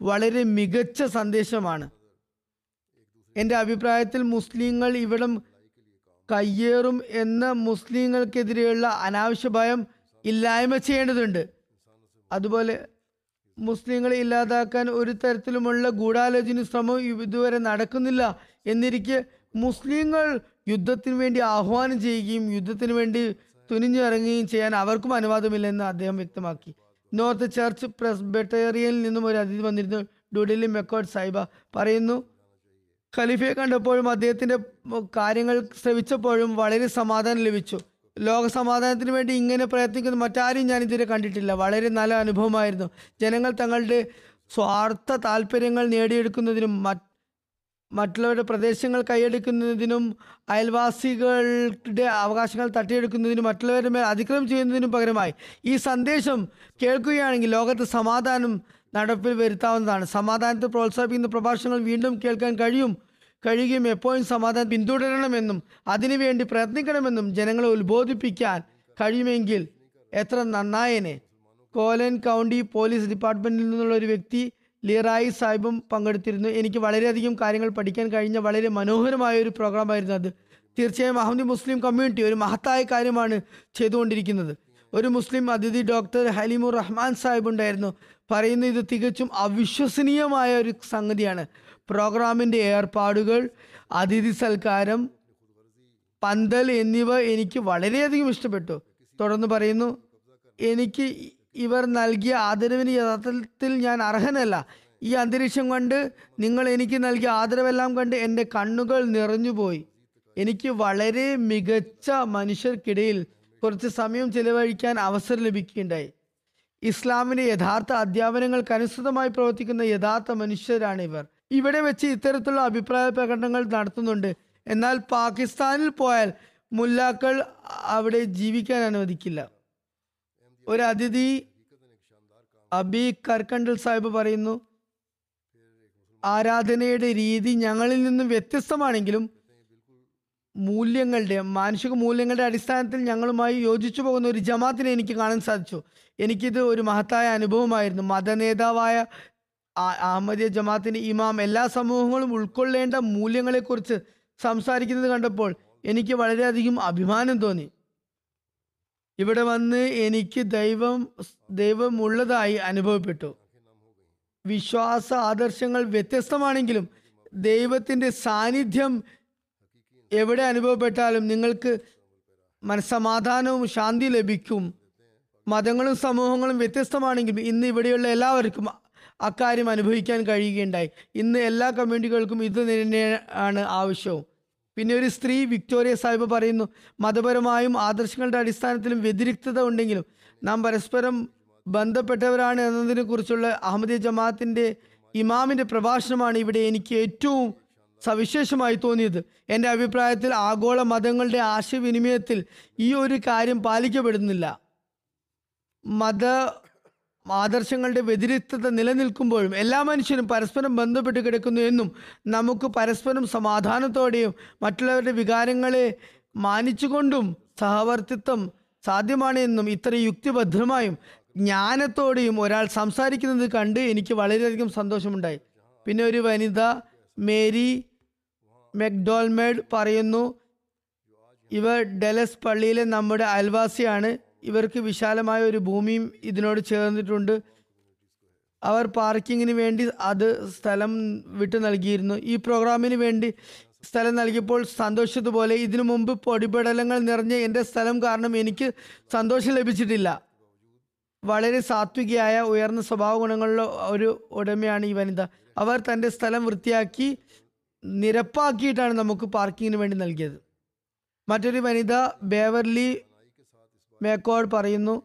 വളരെ മികച്ച സന്ദേശമാണ്. എന്റെ അഭിപ്രായത്തിൽ മുസ്ലിങ്ങൾ ഇവിടം കയ്യേറും എന്ന മുസ്ലിങ്ങൾക്കെതിരെയുള്ള അനാവശ്യ ഭയം ഇല്ലായ്മ ചെയ്യേണ്ടതുണ്ട്. അതുപോലെ മുസ്ലിങ്ങളെ ഇല്ലാതാക്കാൻ ഒരു തരത്തിലുമുള്ള ഗൂഢാലോചന ശ്രമം ഇതുവരെ നടക്കുന്നില്ല എന്നിരിക്കെ മുസ്ലിങ്ങൾ യുദ്ധത്തിന് വേണ്ടി ആഹ്വാനം ചെയ്യുകയും യുദ്ധത്തിന് വേണ്ടി തുനിഞ്ഞിറങ്ങുകയും ചെയ്യാൻ അവർക്കും അനുവാദമില്ലെന്ന് അദ്ദേഹം വ്യക്തമാക്കി. നോർത്ത് ചർച്ച് പ്രസ്ബെറ്റേറിയയിൽ നിന്നും ഒരു അതിഥി വന്നിരുന്നു. ഡുഡിലി മെക്കോഡ് സാഹിബ പറയുന്നു ഖലീഫയെ കണ്ടപ്പോഴും അദ്ദേഹത്തിന്റെ കാര്യങ്ങൾ ശ്രവിച്ചപ്പോഴും വളരെ സമാധാനം ലഭിച്ചു. ലോക സമാധാനത്തിന് വേണ്ടി ഇങ്ങനെ പ്രയത്നിക്കുന്ന മറ്റാരും ഞാൻ ഇതുവരെ കണ്ടിട്ടില്ല. വളരെ നല്ല അനുഭവമായിരുന്നു. ജനങ്ങൾ തങ്ങളുടെ സ്വാർത്ഥ താല്പര്യങ്ങൾ നേടിയെടുക്കുന്നതിനും മറ്റ് മറ്റുള്ളവരുടെ പ്രദേശങ്ങൾ കൈയടക്കുന്നതിനും അയൽവാസികളുടെ അവകാശങ്ങൾ തട്ടിയെടുക്കുന്നതിനും മറ്റുള്ളവരുടെ മേൽ അതിക്രമം ചെയ്യുന്നതിനും പകരമായി ഈ സന്ദേശം കേൾക്കുകയാണെങ്കിൽ ലോകത്ത് സമാധാനം നടപ്പിൽ വരുത്താവുന്നതാണ്. സമാധാനത്തെ പ്രോത്സാഹിപ്പിക്കുന്ന പ്രഭാഷണങ്ങൾ വീണ്ടും കേൾക്കാൻ കഴിയും. കഴിയുകയും എപ്പോഴും സമാധാനം പിന്തുടരണമെന്നും അതിനുവേണ്ടി പ്രയത്നിക്കണമെന്നും ജനങ്ങളെ ഉത്ബോധിപ്പിക്കാൻ കഴിയുമെങ്കിൽ എത്ര നന്നായനെ. കോലൻ കൗണ്ടി പോലീസ് ഡിപ്പാർട്ട്മെന്റിൽ നിന്നുള്ള ഒരു വ്യക്തി ലിറായി സാഹിബും പങ്കെടുത്തിരുന്നു. എനിക്ക് വളരെയധികം കാര്യങ്ങൾ പഠിക്കാൻ കഴിഞ്ഞ വളരെ മനോഹരമായ ഒരു പ്രോഗ്രാമായിരുന്നു അത്. തീർച്ചയായും അഹമ്മദി മുസ്ലിം കമ്മ്യൂണിറ്റി ഒരു മഹത്തായ കാര്യമാണ് ചെയ്തുകൊണ്ടിരിക്കുന്നത്. ഒരു മുസ്ലിം അതിഥി ഡോക്ടർ ഹലീമുർ റഹ്മാൻ സാഹിബ് ഉണ്ടായിരുന്നു. പറയുന്ന ഇത് തികച്ചും അവിശ്വസനീയമായ ഒരു സംഗതിയാണ്. പ്രോഗ്രാമിന്റെ ഏർപ്പാടുകൾ അതിഥി സൽക്കാരം പന്തൽ എന്നിവ എനിക്ക് വളരെയധികം ഇഷ്ടപ്പെട്ടു. തുടർന്ന് പറയുന്നു എനിക്ക് ഇവർ നൽകിയ ആദരവിന് യഥാർത്ഥത്തിൽ ഞാൻ അർഹനല്ല. ഈ അന്തരീക്ഷം കണ്ട് നിങ്ങൾ എനിക്ക് നൽകിയ ആദരവെല്ലാം കണ്ട് എന്റെ കണ്ണുകൾ നിറഞ്ഞുപോയി. എനിക്ക് വളരെ മികച്ച മനുഷ്യർക്കിടയിൽ കുറച്ച് സമയം ചിലവഴിക്കാൻ അവസരം ലഭിക്കുകയുണ്ടായി. ഇസ്ലാമിന്റെ യഥാർത്ഥ അധ്യാപനങ്ങൾക്ക് അനുസൃതമായി പ്രവർത്തിക്കുന്ന യഥാർത്ഥ മനുഷ്യരാണ് ഇവർ ഇവിടെ വെച്ച് ഇത്തരത്തിലുള്ള അഭിപ്രായ പ്രകടനങ്ങൾ നടത്തുന്നുണ്ട്. എന്നാൽ പാകിസ്ഥാനിൽ പോയാൽ മുല്ലാക്കൾ അവിടെ ജീവിക്കാൻ അനുവദിക്കില്ല. ഒരു അതിഥി അബി കർക്കണ്ടൽ സാഹിബ് പറയുന്നു ആരാധനയുടെ രീതി ഞങ്ങളിൽ നിന്നും വ്യത്യസ്തമാണെങ്കിലും മൂല്യങ്ങളുടെ മാനുഷിക മൂല്യങ്ങളുടെ അടിസ്ഥാനത്തിൽ ഞങ്ങളുമായി യോജിച്ചു പോകുന്ന ഒരു ജമാത്തിനെ എനിക്ക് കാണാൻ സാധിച്ചു. എനിക്കിത് ഒരു മഹത്തായ അനുഭവമായിരുന്നു. മതനേതാവായ അഹമ്മദിയ ജമാഅത്തിന്റെ ഇമാം എല്ലാ സമൂഹങ്ങളും ഉൾക്കൊള്ളേണ്ട മൂല്യങ്ങളെക്കുറിച്ച് സംസാരിക്കുന്നത് കണ്ടപ്പോൾ എനിക്ക് വളരെയധികം അഭിമാനം തോന്നി. ഇവിടെ വന്ന് എനിക്ക് ദൈവം ദൈവമുള്ളതായി അനുഭവപ്പെട്ടു. വിശ്വാസ ആദർശങ്ങൾ വ്യത്യസ്തമാണെങ്കിലും ദൈവത്തിന്റെ സാന്നിധ്യം എവിടെ അനുഭവപ്പെട്ടാലും നിങ്ങൾക്ക് മനസ്സമാധാനവും ശാന്തി ലഭിക്കും. മതങ്ങളും സമൂഹങ്ങളും വ്യത്യസ്തമാണെങ്കിലും ഇന്ന് ഇവിടെയുള്ള എല്ലാവർക്കും അക്കാര്യം അനുഭവിക്കാൻ കഴിയുകയുണ്ടായി. ഇന്ന് എല്ലാ കമ്മ്യൂണിറ്റികൾക്കും ഇത് തന്നെയാണ് ആവശ്യവും. പിന്നെ ഒരു സ്ത്രീ വിക്ടോറിയ സാഹിബ് പറയുന്നു മതപരമായും ആദർശങ്ങളുടെ അടിസ്ഥാനത്തിലും വ്യതിരിക്തത ഉണ്ടെങ്കിലും നാം പരസ്പരം ബന്ധപ്പെട്ടവരാണ് എന്നതിനെ കുറിച്ചുള്ള അഹമ്മദിയ ജമാഅത്തിന്റെ ഇമാമിന്റെ പ്രഭാഷണമാണ് ഇവിടെ എനിക്ക് ഏറ്റവും സവിശേഷമായി തോന്നിയത്. എന്റെ അഭിപ്രായത്തിൽ ആഗോള മതങ്ങളുടെ ആശയവിനിമയത്തിൽ ഈ ഒരു കാര്യം പാലിക്കപ്പെടുന്നില്ല. മത ആദർശങ്ങളുടെ വ്യതിരിക്തത നിലനിൽക്കുമ്പോഴും എല്ലാ മനുഷ്യരും പരസ്പരം ബന്ധപ്പെട്ട് കിടക്കുന്നു എന്നും നമുക്ക് പരസ്പരം സമാധാനത്തോടെയും മറ്റുള്ളവരുടെ വികാരങ്ങളെ മാനിച്ചുകൊണ്ടും സഹവർത്തിത്വം സാധ്യമാണ് എന്നും ഇത്ര യുക്തിഭദ്രമായും ജ്ഞാനത്തോടെയും ഒരാൾ സംസാരിക്കുന്നത് കണ്ട് എനിക്ക് വളരെയധികം സന്തോഷമുണ്ടായി. പിന്നെ ഒരു വനിത മേരി മെക്ഡോൾമേഡ് പറയുന്നു ഇവർ ഡെലസ് പള്ളിയിലെ നമ്മുടെ അയൽവാസിയാണ്. ഇവർക്ക് വിശാലമായ ഒരു ഭൂമിയും ഇതിനോട് ചേർന്നിട്ടുണ്ട്. അവർ പാർക്കിങ്ങിന് വേണ്ടി അത് സ്ഥലം വിട്ടു നൽകിയിരുന്നു. ഈ പ്രോഗ്രാമിന് വേണ്ടി സ്ഥലം നൽകിയപ്പോൾ സന്തോഷത്തുപോലെ ഇതിനു മുമ്പ് പൊടിപടലങ്ങൾ നിറഞ്ഞ എന്റെ സ്ഥലം കാരണം എനിക്ക് സന്തോഷം ലഭിച്ചിട്ടില്ല. വളരെ സാത്വികയായ ഉയർന്ന സ്വഭാവ ഗുണങ്ങളുള്ള ഒരു ഉടമയാണ് ഈ വനിത. അവർ തന്റെ സ്ഥലം വൃത്തിയാക്കി നിരപ്പാക്കിയിട്ടാണ് നമുക്ക് പാർക്കിങ്ങിന് വേണ്ടി നൽകിയത്. മറ്റൊരു വനിത ബേവർലി മേക്കോഡ് പറയുന്നു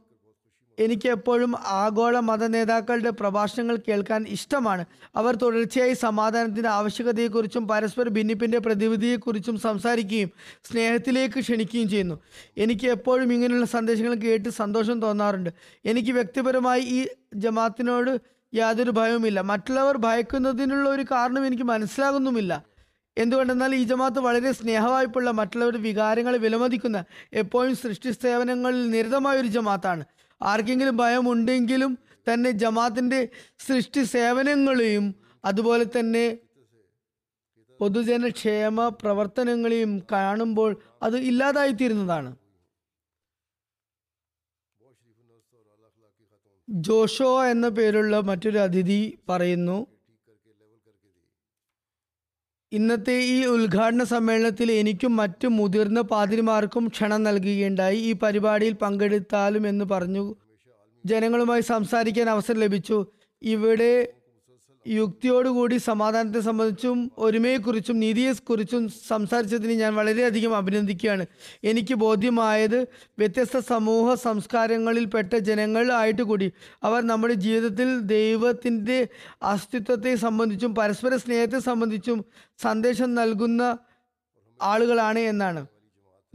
എനിക്ക് എപ്പോഴും ആഗോള മത നേതാക്കളുടെ പ്രഭാഷണങ്ങൾ കേൾക്കാൻ ഇഷ്ടമാണ്. അവർ തുടർച്ചയായി സമാധാനത്തിന്റെ ആവശ്യകതയെക്കുറിച്ചും പരസ്പര ഭിന്നിപ്പിന്റെ പ്രതിവിധിയെക്കുറിച്ചും സംസാരിക്കുകയും സ്നേഹത്തിലേക്ക് ക്ഷണിക്കുകയും ചെയ്യുന്നു. എനിക്ക് എപ്പോഴും ഇങ്ങനെയുള്ള സന്ദേശങ്ങൾ കേട്ട് സന്തോഷം തോന്നാറുണ്ട്. എനിക്ക് വ്യക്തിപരമായി ഈ ജമാത്തിനോട് യാതൊരു ഭയവുമില്ല. മറ്റുള്ളവർ ഭയക്കുന്നതിനുള്ള ഒരു കാരണം എനിക്ക് മനസ്സിലാകുന്നുമില്ല. എന്തുകൊണ്ടെന്നാൽ ഈ ജമാഅത്ത് വളരെ സ്നേഹവായ്പുള്ള മറ്റുള്ളവരുടെ വികാരങ്ങളെ വിലമതിക്കുന്ന എപ്പോഴും സൃഷ്ടി സേവനങ്ങളിൽ നിരതമായ ഒരു ജമാത്താണ് ആർക്കെങ്കിലും ഭയമുണ്ടെങ്കിലും തന്നെ ജമാഅത്തിന്റെ സൃഷ്ടി സേവനങ്ങളെയും അതുപോലെ തന്നെ പൊതുജനക്ഷേമ പ്രവർത്തനങ്ങളെയും കാണുമ്പോൾ അത് ഇല്ലാതായിത്തീരുന്നതാണ്. ജോഷോ എന്ന പേരുള്ള മറ്റൊരു അതിഥി പറയുന്നു. ഇന്നത്തെ ഈ ഉദ്ഘാടന സമ്മേളനത്തിൽ എനിക്കും മറ്റു മുതിർന്ന പാതിരിമാർക്കും ക്ഷണം നൽകുകയുണ്ടായി. ഈ പരിപാടിയിൽ പങ്കെടുത്താലും എന്ന് പറഞ്ഞു. ജനങ്ങളുമായി സംസാരിക്കാൻ അവസരം ലഭിച്ചു. ഇവിടെ യുക്തിയോടുകൂടി സമാധാനത്തെ സംബന്ധിച്ചും ഒരുമയെക്കുറിച്ചും നീതിയെക്കുറിച്ചും സംസാരിച്ചതിന് ഞാൻ വളരെയധികം അഭിനന്ദിക്കുകയാണ്. എനിക്ക് ബോധ്യമായത് വ്യത്യസ്ത സമൂഹ സംസ്കാരങ്ങളിൽപ്പെട്ട ജനങ്ങൾ ആയിട്ട് കൂടി അവർ നമ്മുടെ ജീവിതത്തിൽ ദൈവത്തിന്റെ അസ്തിത്വത്തെ സംബന്ധിച്ചും പരസ്പര സ്നേഹത്തെ സംബന്ധിച്ചും സന്ദേശം നൽകുന്ന ആളുകളാണ് എന്നാണ്.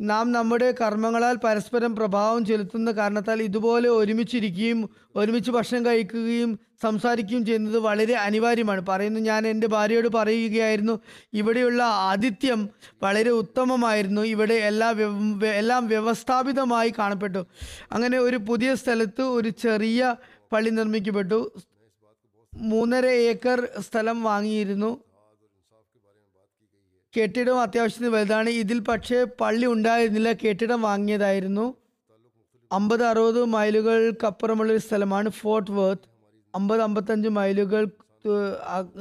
നാം നമ്മുടെ കർമ്മങ്ങളാൽ പരസ്പരം പ്രഭാവം ചെലുത്തുന്ന കാരണത്താൽ ഇതുപോലെ ഒരുമിച്ചിരിക്കുകയും ഒരുമിച്ച് ഭക്ഷണം കഴിക്കുകയും സംസാരിക്കുകയും ചെയ്യുന്നത് വളരെ അനിവാര്യമാണ്. പറയുന്നു ഞാൻ എന്റെ ഭാര്യയോട് പറയുകയായിരുന്നു ഇവിടെയുള്ള ആതിഥ്യം വളരെ ഉത്തമമായിരുന്നു ഇവിടെ എല്ലാ എല്ലാം വ്യവസ്ഥാപിതമായി കാണപ്പെട്ടു. അങ്ങനെ ഒരു പുതിയ സ്ഥലത്ത് ഒരു ചെറിയ പള്ളി നിർമ്മിക്കപ്പെട്ടു. മൂന്നര ഏക്കർ സ്ഥലം വാങ്ങിയിരുന്നു. കെട്ടിടം അത്യാവശ്യത്തിന് വലുതാണ്. ഇതിൽ പക്ഷേ പള്ളി ഉണ്ടായിരുന്നില്ല. കെട്ടിടം വാങ്ങിയതായിരുന്നു. അമ്പത് അറുപത് മൈലുകൾക്കപ്പുറമുള്ള ഒരു സ്ഥലമാണ് ഫോർട്ട് വർത്ത്. അമ്പത് അമ്പത്തഞ്ച് മൈലുകൾ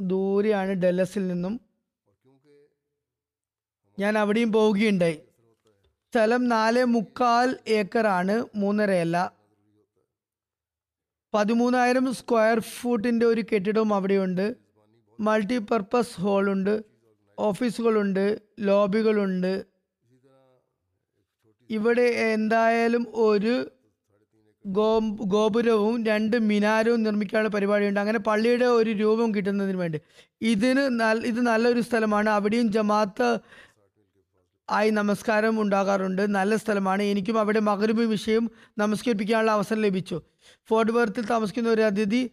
ദൂരെയാണ് ഡെല്ലസിൽ നിന്നും. ഞാൻ അവിടെയും പോവുകയുണ്ടായി. സ്ഥലം നാല് മുക്കാൽ ഏക്കറാണ്. മൂന്നരയല്ല. പതിമൂന്നായിരം സ്ക്വയർ ഫൂട്ടിന്റെ ഒരു കെട്ടിടവും അവിടെയുണ്ട്. മൾട്ടിപർപ്പസ് ഹാളുണ്ട്. ഓഫീസുകളുണ്ട് ലോബികളുണ്ട്. ഇവിടെ എന്തായാലും ഒരു ഗോ ഗോപുരവും രണ്ട് മിനാരവും നിർമ്മിക്കാനുള്ള പരിപാടിയുണ്ട്. അങ്ങനെ പള്ളിയുടെ ഒരു രൂപം കിട്ടുന്നതിന് വേണ്ടി. ഇതിന് നല്ല ഇത് നല്ലൊരു സ്ഥലമാണ്. അവിടെയും ജമാഅത്ത് ആയി നമസ്കാരം ഉണ്ടാകാറുണ്ട്. നല്ല സ്ഥലമാണ്. എനിക്കും അവിടെ മകരബ് വിഷയം നമസ്കരിപ്പിക്കാനുള്ള അവസരം ലഭിച്ചു. ഫോർട്ട് വർത്തിൽ താമസിക്കുന്ന ഒരു അതിഥി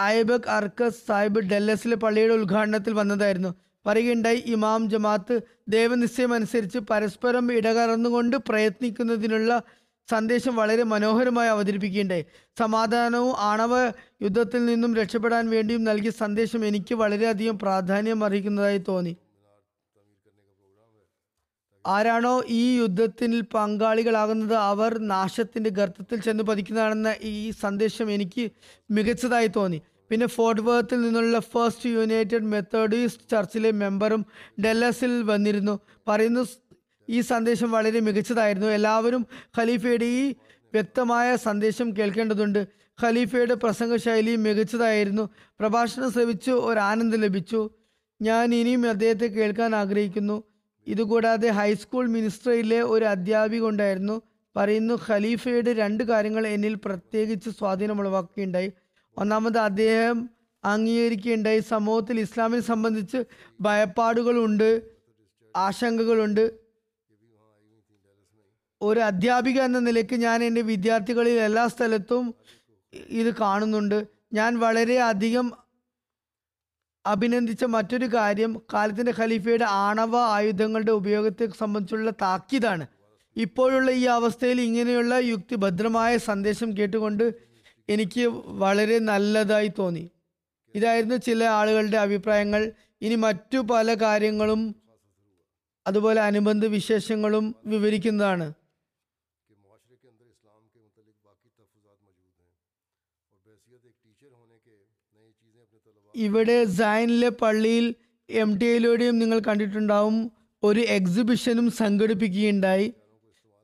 ഐബക് അർക്കസ് സാഹിബ് ഡെല്ലസിലെ പള്ളിയുടെ ഉദ്ഘാടനത്തിൽ വന്നതായിരുന്നു. പറയുകയുണ്ടായി ഇമാം ജമാഅത്ത് ദേവനിശ്ചയം അനുസരിച്ച് പരസ്പരം ഇടകലർന്നുകൊണ്ട് പ്രയത്നിക്കുന്നതിനുള്ള സന്ദേശം വളരെ മനോഹരമായി അവതരിപ്പിക്കുകയുണ്ടായി. സമാധാനവും ആണവ യുദ്ധത്തിൽ നിന്നും രക്ഷപ്പെടാൻ വേണ്ടിയും നൽകിയ സന്ദേശം എനിക്ക് വളരെയധികം പ്രാധാന്യം അർഹിക്കുന്നതായി തോന്നി. ആരാണോ ഈ യുദ്ധത്തിൽ പങ്കാളികളാകുന്നത് അവർ നാശത്തിന്റെ ഗർത്തത്തിൽ ചെന്ന് പതിക്കുന്നതാണെന്ന ഈ സന്ദേശം എനിക്ക് മികച്ചതായി തോന്നി. പിന്നെ ഫോർട്ട് വർത്തിൽ നിന്നുള്ള ഫസ്റ്റ് യുണൈറ്റഡ് മെത്തേഡിസ്റ്റ് ചർച്ചിലെ മെമ്പറും ഡെല്ലസിൽ വന്നിരുന്നു. പറയുന്നു ഈ സന്ദേശം വളരെ മികച്ചതായിരുന്നു. എല്ലാവരും ഖലീഫയുടെ ഈ വ്യക്തമായ സന്ദേശം കേൾക്കേണ്ടതുണ്ട്. ഖലീഫയുടെ പ്രസംഗ ശൈലി മികച്ചതായിരുന്നു. പ്രഭാഷണം ശ്രമിച്ചു ഒരു ആനന്ദം ലഭിച്ചു. ഞാൻ ഇനിയും അദ്ദേഹത്തെ കേൾക്കാൻ ആഗ്രഹിക്കുന്നു. ഇതുകൂടാതെ ഹൈസ്കൂൾ മിനിസ്ട്രിയിലെ ഒരു അധ്യാപിക ഉണ്ടായിരുന്നു. പറയുന്നു ഖലീഫയുടെ രണ്ട് കാര്യങ്ങൾ എന്നിൽ പ്രത്യേകിച്ച് സ്വാധീനമുളവാക്കുകയുണ്ടായി ഒന്നാമത് അദ്ദേഹം അംഗീകരിക്കുകയുണ്ടായി സമൂഹത്തിൽ ഇസ്ലാമിനെ സംബന്ധിച്ച് ഭയപ്പാടുകളുണ്ട് ആശങ്കകളുണ്ട്. ഒരു അധ്യാപിക എന്ന നിലയ്ക്ക് ഞാൻ എന്റെ വിദ്യാർത്ഥികളിൽ എല്ലാ സ്ഥലത്തും ഇത് കാണുന്നുണ്ട്. ഞാൻ വളരെ അധികം അഭിനന്ദിച്ച മറ്റൊരു കാര്യം കാലത്തിന്റെ ഖലീഫയുടെ ആണവ ആയുധങ്ങളുടെ ഉപയോഗത്തെ സംബന്ധിച്ചുള്ള താക്കീതാണ്. ഇപ്പോഴുള്ള ഈ അവസ്ഥയിൽ ഇങ്ങനെയുള്ള യുക്തിഭദ്രമായ സന്ദേശം കേട്ടുകൊണ്ട് എനിക്ക് വളരെ നല്ലതായി തോന്നി. ഇതായിരുന്നു ചില ആളുകളുടെ അഭിപ്രായങ്ങൾ. ഇനി മറ്റു പല കാര്യങ്ങളും അതുപോലെ അനുബന്ധ വിശേഷങ്ങളും വിവരിക്കുന്നതാണ്. ഇവിടെ സൈനിലെ പള്ളിയിൽ എം ടി എയിലൂടെയും നിങ്ങൾ കണ്ടിട്ടുണ്ടാവും. ഒരു എക്സിബിഷനും സംഘടിപ്പിക്കുകയുണ്ടായി.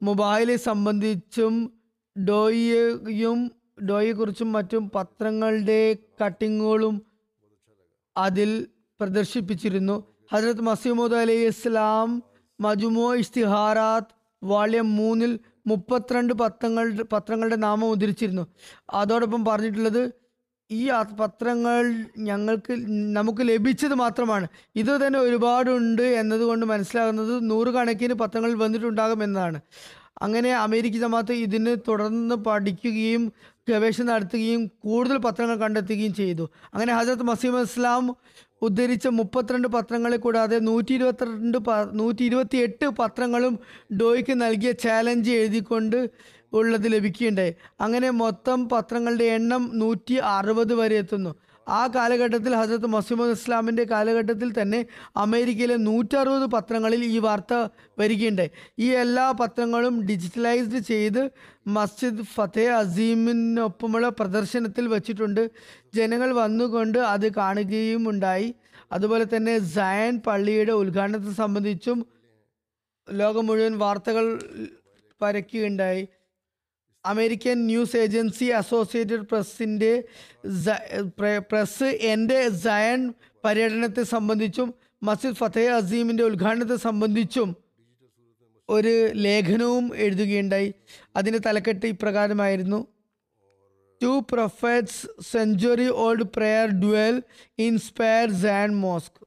മൊബൈലെ സംബന്ധിച്ചും ഡോയിയും ഡോയെക്കുറിച്ചും മറ്റും പത്രങ്ങളുടെ കട്ടിങ്ങുകളും അതിൽ പ്രദർശിപ്പിച്ചിരുന്നു. ഹജരത് മസീമുദ് അലൈഹി ഇസ്ലാം മജുമോ ഇഷ്തിഹാറാത്ത് വാള്യം മൂന്നിൽ മുപ്പത്തിരണ്ട് പത്രങ്ങളുടെ പത്രങ്ങളുടെ നാമം ഉദ്ധരിച്ചിരുന്നു. അതോടൊപ്പം പറഞ്ഞിട്ടുള്ളത് ഈ പത്രങ്ങൾ ഞങ്ങൾക്ക് നമുക്ക് ലഭിച്ചത് മാത്രമാണ്. ഇത് തന്നെ ഒരുപാടുണ്ട് എന്നതുകൊണ്ട് മനസ്സിലാകുന്നത് നൂറുകണക്കിന് പത്രങ്ങൾ വന്നിട്ടുണ്ടാകും എന്നതാണ്. അങ്ങനെ അമേരിക്ക ജമാഅത്ത് ഇതിന് തുടർന്ന് പഠിക്കുകയും ഗവേഷണം നടത്തുകയും കൂടുതൽ പത്രങ്ങൾ കണ്ടെത്തുകയും ചെയ്തു. അങ്ങനെ ഹജറത്ത് മസീം ഇസ്ലാം ഉദ്ധരിച്ച മുപ്പത്തിരണ്ട് പത്രങ്ങളെ കൂടാതെ നൂറ്റി ഇരുപത്തിരണ്ട് പ- നൂറ്റി ഇരുപത്തി എട്ട് പത്രങ്ങളും ഡോയ്ക്ക് നൽകിയ ചാലഞ്ച് എഴുതിക്കൊണ്ട് ഉള്ളത് ലഭിക്കുകയുണ്ടായി. അങ്ങനെ മൊത്തം പത്രങ്ങളുടെ എണ്ണം നൂറ്റി അറുപത് വരെ എത്തുന്നു. ആ കാലഘട്ടത്തിൽ ഹസരത്ത് മസീമദ് ഇസ്ലാമിന്റെ കാലഘട്ടത്തിൽ തന്നെ അമേരിക്കയിലെ നൂറ്ററുപത് പത്രങ്ങളിൽ ഈ വാർത്ത വരികയുണ്ടായി ഈ എല്ലാ പത്രങ്ങളും ഡിജിറ്റലൈസ്ഡ് ചെയ്ത് മസ്ജിദ് ഫത്തേ അസീമിനൊപ്പമുള്ള പ്രദർശനത്തിൽ വച്ചിട്ടുണ്ട്. ജനങ്ങൾ വന്നുകൊണ്ട് അത് കാണുകയും ഉണ്ടായി അതുപോലെ തന്നെ സയൻ പള്ളിയുടെ ഉദ്ഘാടനത്തെ സംബന്ധിച്ചും ലോകം മുഴുവൻ വാർത്തകൾ പരക്കുകയുണ്ടായി. അമേരിക്കൻ ന്യൂസ് ഏജൻസി അസോസിയേറ്റഡ് പ്രസിന്റെ പ്രസ് എന്റെ സയൻ പര്യടനത്തെ സംബന്ധിച്ചും മസ്ജിദ് ഫത്തേ അസീമിന്റെ ഉദ്ഘാടനത്തെ സംബന്ധിച്ചും ഒരു ലേഖനവും എഴുതുകയുണ്ടായി. അതിന്റെ തലക്കെട്ട് ഇപ്രകാരമായിരുന്നു. Two prophets century old prayer duel inspire Zion mosque